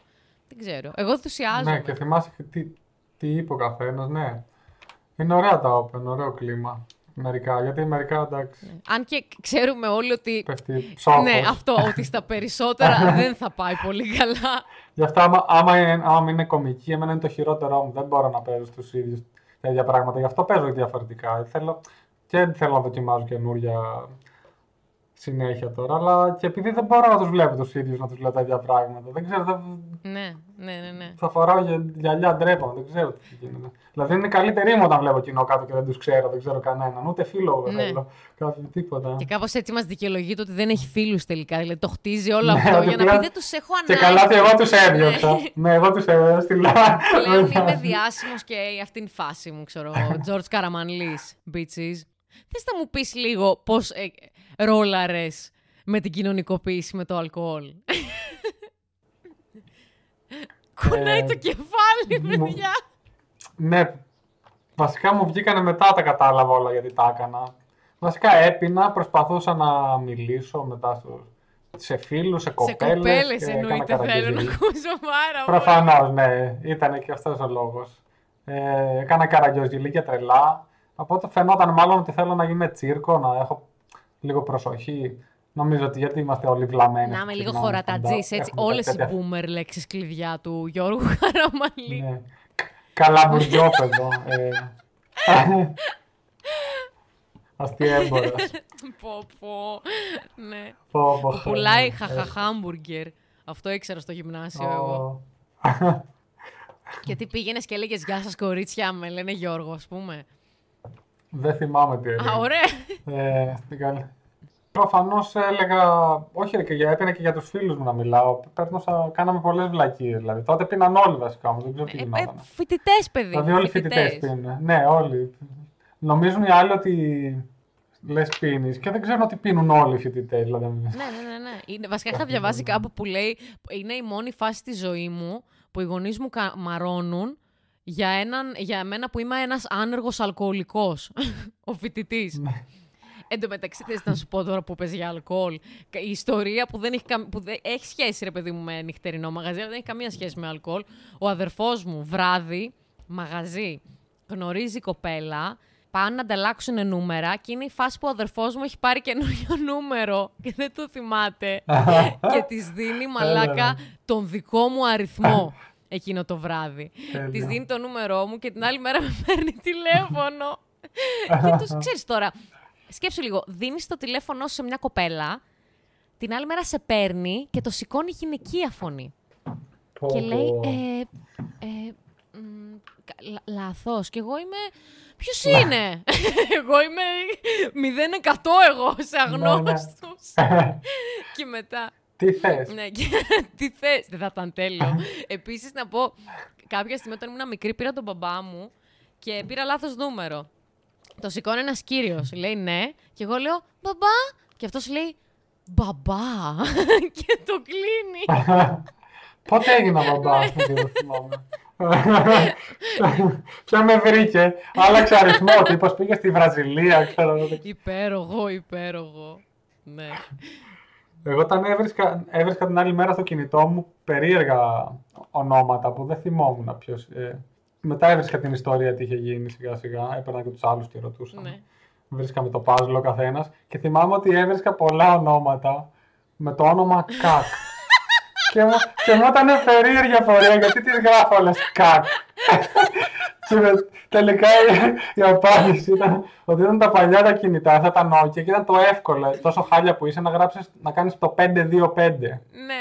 Δεν ξέρω. Εγώ ενθουσιάζομαι. Ναι, και θυμάσαι και τι, τι είπε ο καθένας, ναι. Είναι ωραία τα open, ωραίο κλίμα. Μερικά, γιατί μερικά εντάξει. Αν και ξέρουμε όλοι ότι... Πέφτει ψόφος. Ναι, αυτό, ότι στα περισσότερα *laughs* δεν θα πάει πολύ καλά. Γι' αυτό άμα, άμα, είναι, άμα είναι κομική, εμένα είναι το χειρότερό μου. Δεν μπορώ να παίζω στους ίδιους τέτοια πράγματα. Γι' αυτό παίζω διαφορετικά. Θέλω, και θέλω να δοκιμάζω καινούργια συνέχεια τώρα. Αλλά και επειδή δεν μπορώ να τους βλέπω τους ίδιους να τους λέω τα ίδια πράγματα. Δεν ξέρω. Δεν... Ναι, ναι, ναι. ναι. Θα φοράω για γυαλιά, ντρέπομαι. Δεν ξέρω τι γίνεται. Δηλαδή είναι καλύτερη μου όταν βλέπω κοινό κάτω και δεν τους ξέρω, δεν ξέρω κανέναν. Ούτε φίλο δεν Ναι. θέλω. Κάποιο τίποτα. Και κάπως έτσι μας δικαιολογείται ότι δεν έχει φίλους τελικά. Δηλαδή το χτίζει όλο Ναι, αυτό και για να πει πλέον- δεν τους έχω Και ανάγκη. καλά ότι εγώ τους έδιωξα. ναι, εγώ τους έδιωξα. Στη λά. Πλέον είμαι διάσημος και αυτή είναι η φάση μου, ξέρω. Τζορτ Καραμανλή, bitches. Θες να μου πεις λίγο πώς ε, ρόλαρες με την κοινωνικοποίηση με το αλκοόλ. Κουνάει Ε, το κεφάλι, μου- παιδιά. Ναι, βασικά μου βγήκανε μετά τα κατάλαβα όλα γιατί τα έκανα. Βασικά έπινα, προσπαθούσα να μιλήσω μετά στο, σε φίλους, σε Σε κοπέλες. κοπέλες και εννοείται έκανα θέλω να καραγκιόζηλι. ακούσω πάρα πολύ. Προφανώς, ναι. Ήταν και αυτός ο λόγος. Ε, έκανα καραγκιόζηλι και τρελά. Οπότε φαινόταν μάλλον ότι θέλω να γίνει τσίρκο, να έχω λίγο προσοχή. Νομίζω ότι γιατί είμαστε όλοι βλαμμένοι. Να είμαι λίγο ξεκινάμε χωρατατζής, stand-up, έτσι. έχουμε Όλες οι τέτοια- boomer λέξεις κλειδιά του Γιώργου *laughs* Καραμαλή. Ναι. Καλαμπουριόπεδο. ε. *laughs* Αστιέμπορας. πω, πω. Ναι. Πω, πω, Που πουλάει χαίρομαι. χαχαχάμπουργκερ. Αυτό ήξερα στο γυμνάσιο Ε, εγώ. ο- *laughs* Και τι πήγαινες και έλεγες Γεια σας, κορίτσια, με λένε Γιώργο, ας πούμε. Δεν θυμάμαι τι Α, έλεγε. ωραία. Ε, στην καλή. Προφανώς έλεγα. Όχι, ρε, και για, έπαιρνα και για τους φίλους μου να μιλάω. Παίρνωσα, κάναμε πολλές βλακίες. Δηλαδή. Τότε πίναν όλοι βασικά μου. Δεν ξέρω τι Ε, ε, γινόταν. φοιτητές, παιδί. δηλαδή, όλοι οι φοιτητές πίνουν. Ναι, όλοι. Νομίζουν οι άλλοι ότι λες πίνεις και δεν ξέρουν ότι πίνουν όλοι οι φοιτητές. Δηλαδή. Ναι, ναι, ναι. ναι. Είναι, βασικά είχα διαβάσει κάπου που λέει είναι η μόνη φάση στη ζωή μου που οι γονείς μου κα- μαρώνουν για, έναν, για μένα που είμαι ένας άνεργος αλκοολικός, *laughs* ο φοιτητής. Ναι. Εν τω μεταξύ, θες να σου πω τώρα που πες για αλκοόλ. κα- Η ιστορία που, δεν έχει, καμ- που δεν, έχει σχέση, ρε παιδί μου, με νυχτερινό μαγαζί, αλλά δεν έχει καμία σχέση με αλκοόλ. Ο αδερφός μου, βράδυ, μαγαζί, γνωρίζει κοπέλα, πάνε να ανταλλάξουν νούμερα και είναι η φάση που ο αδερφός μου έχει πάρει καινούριο *laughs* νούμερο και δεν το θυμάται *laughs* και της δίνει μαλάκα Έλα. τον δικό μου αριθμό εκείνο το βράδυ. Τέλεια. Της δίνει το νούμερό μου και την άλλη μέρα *laughs* με παίρνει τηλέφωνο. και τους ξέρεις τώρα, σκέψου λίγο, δίνεις το τηλέφωνο σου σε μια κοπέλα, την άλλη μέρα σε παίρνει και το σηκώνει γυναικεία φωνή. Πω, και λέει, πω. ε, ε, μ, κα- λα- λάθος. Και εγώ είμαι, ποιος είναι; *laughs* εγώ είμαι 0% εγώ σε Ναι, αγνώστους. *laughs* και μετά, Τι θες; ναι, και *laughs* τι θες, δεν θα ήταν τέλειο. Επίσης να πω, κάποια στιγμή όταν ήμουν μικρή πήρα τον μπαμπά μου και πήρα λάθος νούμερο. Το σηκώνει ένας κύριος, λέει ναι, και εγώ λέω μπαμπά, και αυτός λέει μπαμπά *laughs* και το κλείνει. *laughs* Πότε έγινα μπαμπά, δεν το θυμάμαι. Ποια με βρήκε, άλλαξε αριθμό. Ο τύπος πήγε στη Βραζιλία, ξέρω. δεν- υπέρογο, υπέρογο. Ναι. Εγώ όταν έβρισκα, έβρισκα την άλλη μέρα στο κινητό μου περίεργα ονόματα που δεν θυμόμουν ποιος. Ε, μετά έβρισκα την ιστορία τι είχε γίνει σιγά σιγά. Έπαιρνα και τους άλλους και ρωτούσα. Ναι. Βρίσκαμε το puzzle ο καθένας και θυμάμαι ότι έβρισκα πολλά ονόματα με το όνομα Κακ. *laughs* και, μου, και μου ήταν περίεργη απορία γιατί τις γράφω όλες Κακ. *laughs* και με- τελικά η, η απάντηση ήταν ότι ήταν τα παλιά τα κινητά, αυτά τα Nokia και ήταν το εύκολο, τόσο χάλια που είσαι να γράψεις, να κάνεις το 525. Ναι,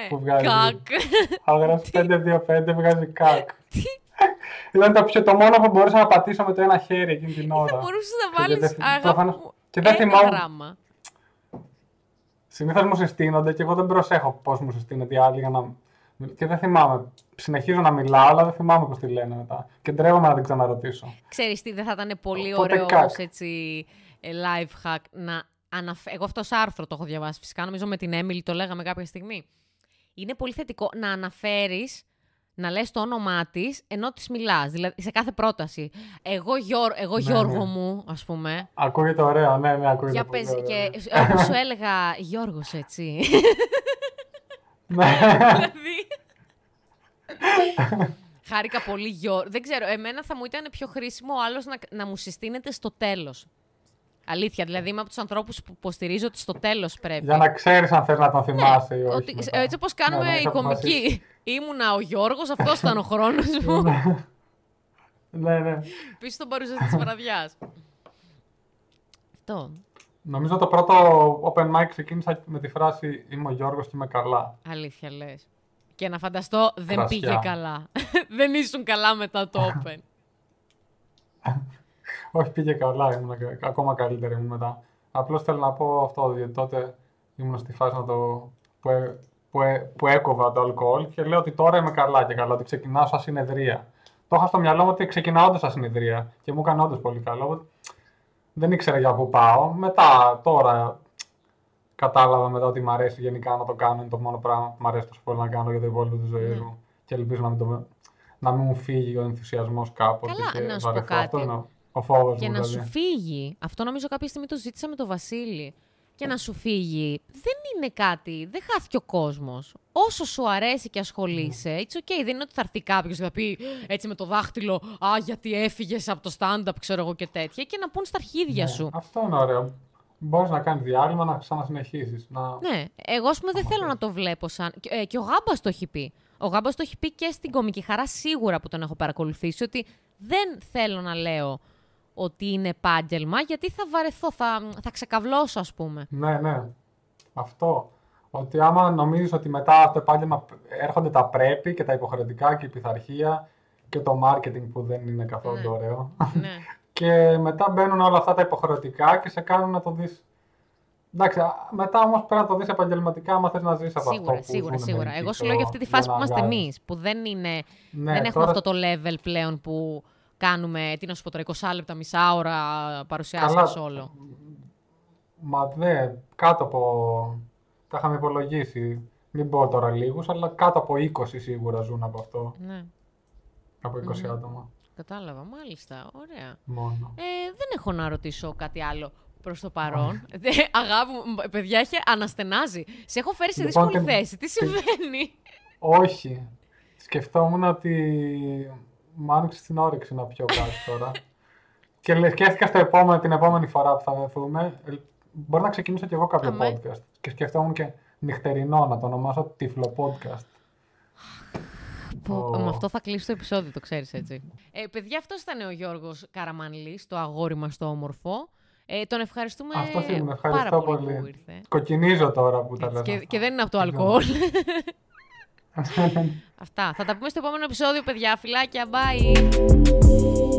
Που βγάζει. κακ. Αν γράψεις 525 βγάζει Κακ. ήταν το, πιο, το μόνο που μπορούσα να πατήσω με το ένα χέρι εκείνη την ώρα. Θα μπορούσες να Και βάλεις δεν θυ- αγάπη προφανώς- μου και δεν ένα θυμάμαι- γράμμα. Συνήθως μου συστήνονται και εγώ δεν προσέχω πώς μου συστήνεται οι άλλοι για να. Και δεν θυμάμαι. Συνεχίζω να μιλάω, αλλά δεν θυμάμαι πώς τη λένε μετά. Και ντρέπομαι να την ξαναρωτήσω. Ξέρεις τι, δεν θα ήταν πολύ Οπότε ωραίος κακ. ως έτσι ε, life hack να αναφε... Εγώ αυτό σ' άρθρο το έχω διαβάσει φυσικά, νομίζω με την Έμιλι το λέγαμε κάποια στιγμή. Είναι πολύ θετικό να αναφέρεις, να λες το όνομά της ενώ της μιλάς, δηλαδή σε κάθε πρόταση. Εγώ, Γιώργο, εγώ Ναι, Γιώργο ναι. μου, ας πούμε. Ακούγεται ωραίο, ναι, ναι, ακούγεται Για πολύ πες, ωραίο. και όπως σου *laughs* έλεγα Γιώργος, έτσι. *laughs* Ναι. δηλαδή. *laughs* Χάρηκα πολύ Γιώργο. Δεν ξέρω, εμένα θα μου ήταν πιο χρήσιμο ο άλλος να, να μου συστήνεται στο τέλος. Αλήθεια, δηλαδή είμαι από τους ανθρώπους που υποστηρίζω ότι στο τέλος πρέπει. Για να ξέρεις αν θες να τον θυμάσαι ή όχι. Ναι, Ότι, μετά. έτσι όπως Ναι, κάνουμε να οι έχεις αποφασίσεις. κομικοί. Ήμουνα ο Γιώργος, αυτός ήταν ο *laughs* χρόνος μου. ναι, ναι. Πίσω στον παρουσιαστή της βραδιάς. *laughs* Αυτό. Νομίζω το πρώτο open mic ξεκίνησα με τη φράση «Είμαι ο Γιώργος και είμαι καλά». Αλήθεια λες. Και να φανταστώ δεν Κρασιά. πήγε καλά. *laughs* δεν ήσουν καλά μετά το open. *laughs* Όχι, πήγε καλά, ήμουν κα- ακόμα καλύτερη ήμουν μετά. Απλώς θέλω να πω αυτό, γιατί τότε ήμουν στη φάση να το... που, έ- που, έ- που έκοβα το αλκοόλ και λέω ότι τώρα είμαι καλά και καλά, ότι ξεκινάω σαν συνεδρία. Το είχα στο μυαλό μου ότι ξεκινάω όντως σαν συνεδρία και μου έκανε όντως πολύ καλό. Οπότε Δεν ήξερα για πού πάω. Μετά, τώρα, κατάλαβα μετά ότι μ' αρέσει γενικά να το κάνω. Είναι το μόνο πράγμα που μ' αρέσει τόσο πολύ να κάνω για το υπόλοιπο της ζωής Ναι. μου. Και ελπίζω να μην, το, να μην μου φύγει ο ενθουσιασμός κάποτε. Καλά, και να σου πω βαρεθώ. κάτι. Αυτό είναι ο- ο φόβος μου. Και να δηλαδή. σου φύγει. Αυτό νομίζω κάποια στιγμή το ζήτησα με τον Βασίλη. Και να σου φύγει. Δεν είναι κάτι. Δεν χάθηκε ο κόσμος. Όσο σου αρέσει και ασχολείσαι, it's okay. Δεν είναι ότι θα έρθει κάποιος και θα πει έτσι με το δάχτυλο Α, γιατί έφυγες από το stand-up, ξέρω εγώ και τέτοια. Και να πούν στα αρχίδια Ναι, σου. Αυτό είναι ωραίο. Μπορείς να κάνεις διάλειμμα, να ξανασυνεχίσεις. Να... Ναι, εγώ ας πούμε δεν θέλω να το βλέπω σαν. και- Ε, και ο Γάμπας το έχει πει. Ο Γάμπας το έχει πει και στην κομική χαρά σίγουρα που τον έχω παρακολουθήσει ότι δεν θέλω να λέω ότι είναι επάγγελμα γιατί θα βαρεθώ, θα, θα ξεκαβλώσω ας πούμε. Ναι, ναι. Αυτό. Ότι άμα νομίζεις ότι μετά από το επάγγελμα έρχονται τα πρέπει και τα υποχρεωτικά και η πειθαρχία και το marketing που δεν είναι καθόλου Ναι. ωραίο. ναι. *laughs* Και μετά μπαίνουν όλα αυτά τα υποχρεωτικά και σε κάνουν να το δεις. Εντάξει, α, μετά όμως πρέπει να το δεις επαγγελματικά άμα θες να ζεις από Σίγουρα, αυτό που σίγουρα, ζουν σίγουρα. μερικοί, Εγώ σου ξέρω λέω για εγώ, αυτή τη φάση που να είμαστε βγάζεις. εμείς. Που δεν, είναι, Ναι, δεν έχουμε τώρα- αυτό το level πλέον που κάνουμε, τι να σου πω τώρα, 20 λεπτά, μισά ώρα παρουσιάσεις Καλά. όλο. Μα δε, κάτω από. Τα είχαμε υπολογίσει. Μην πω τώρα λίγους, αλλά κάτω από 20 σίγουρα ζουν από αυτό. Ναι, Από 20 άτομα. κατάλαβα. Μάλιστα. Ωραία. Μόνο. Ε, δεν έχω να ρωτήσω κάτι άλλο προς το παρόν. Δε, *laughs* αγάπη μου, μ, παιδιά, έχει αναστενάζει. Σε έχω φέρει σε Λοιπόν, δύσκολη και- θέση. Τι συμβαίνει; Όχι. Σκεφτόμουν ότι μου άνοιξε την όρεξη να πιω κάτι τώρα. και λε- σκέφτηκα στο επόμενο, την επόμενη φορά που θα βρεθούμε. ε, Μπορεί να ξεκινήσω κι εγώ κάποιο Αμέ. podcast. Και σκεφτόμουν και νυχτερινό να το ονομάσω Τυφλο Podcast. Πω, Ω. Με αυτό θα κλείσει το επεισόδιο, το ξέρεις έτσι. Ε, παιδιά, αυτός ήταν ο Γιώργος Καραμανλής, το αγόρι μας το όμορφο. Ε, τον ευχαριστούμε Αυτός ήμουν, πάρα ευχαριστώ πολύ, πολύ. που ήρθε. Κοκκινίζω τώρα που τα Έτσι, λέω. και, αυτά. και δεν είναι από το Συγγνώμη. αλκοόλ. *laughs* *laughs* Αυτά. Θα τα πούμε στο επόμενο επεισόδιο, παιδιά. Φιλάκια, bye!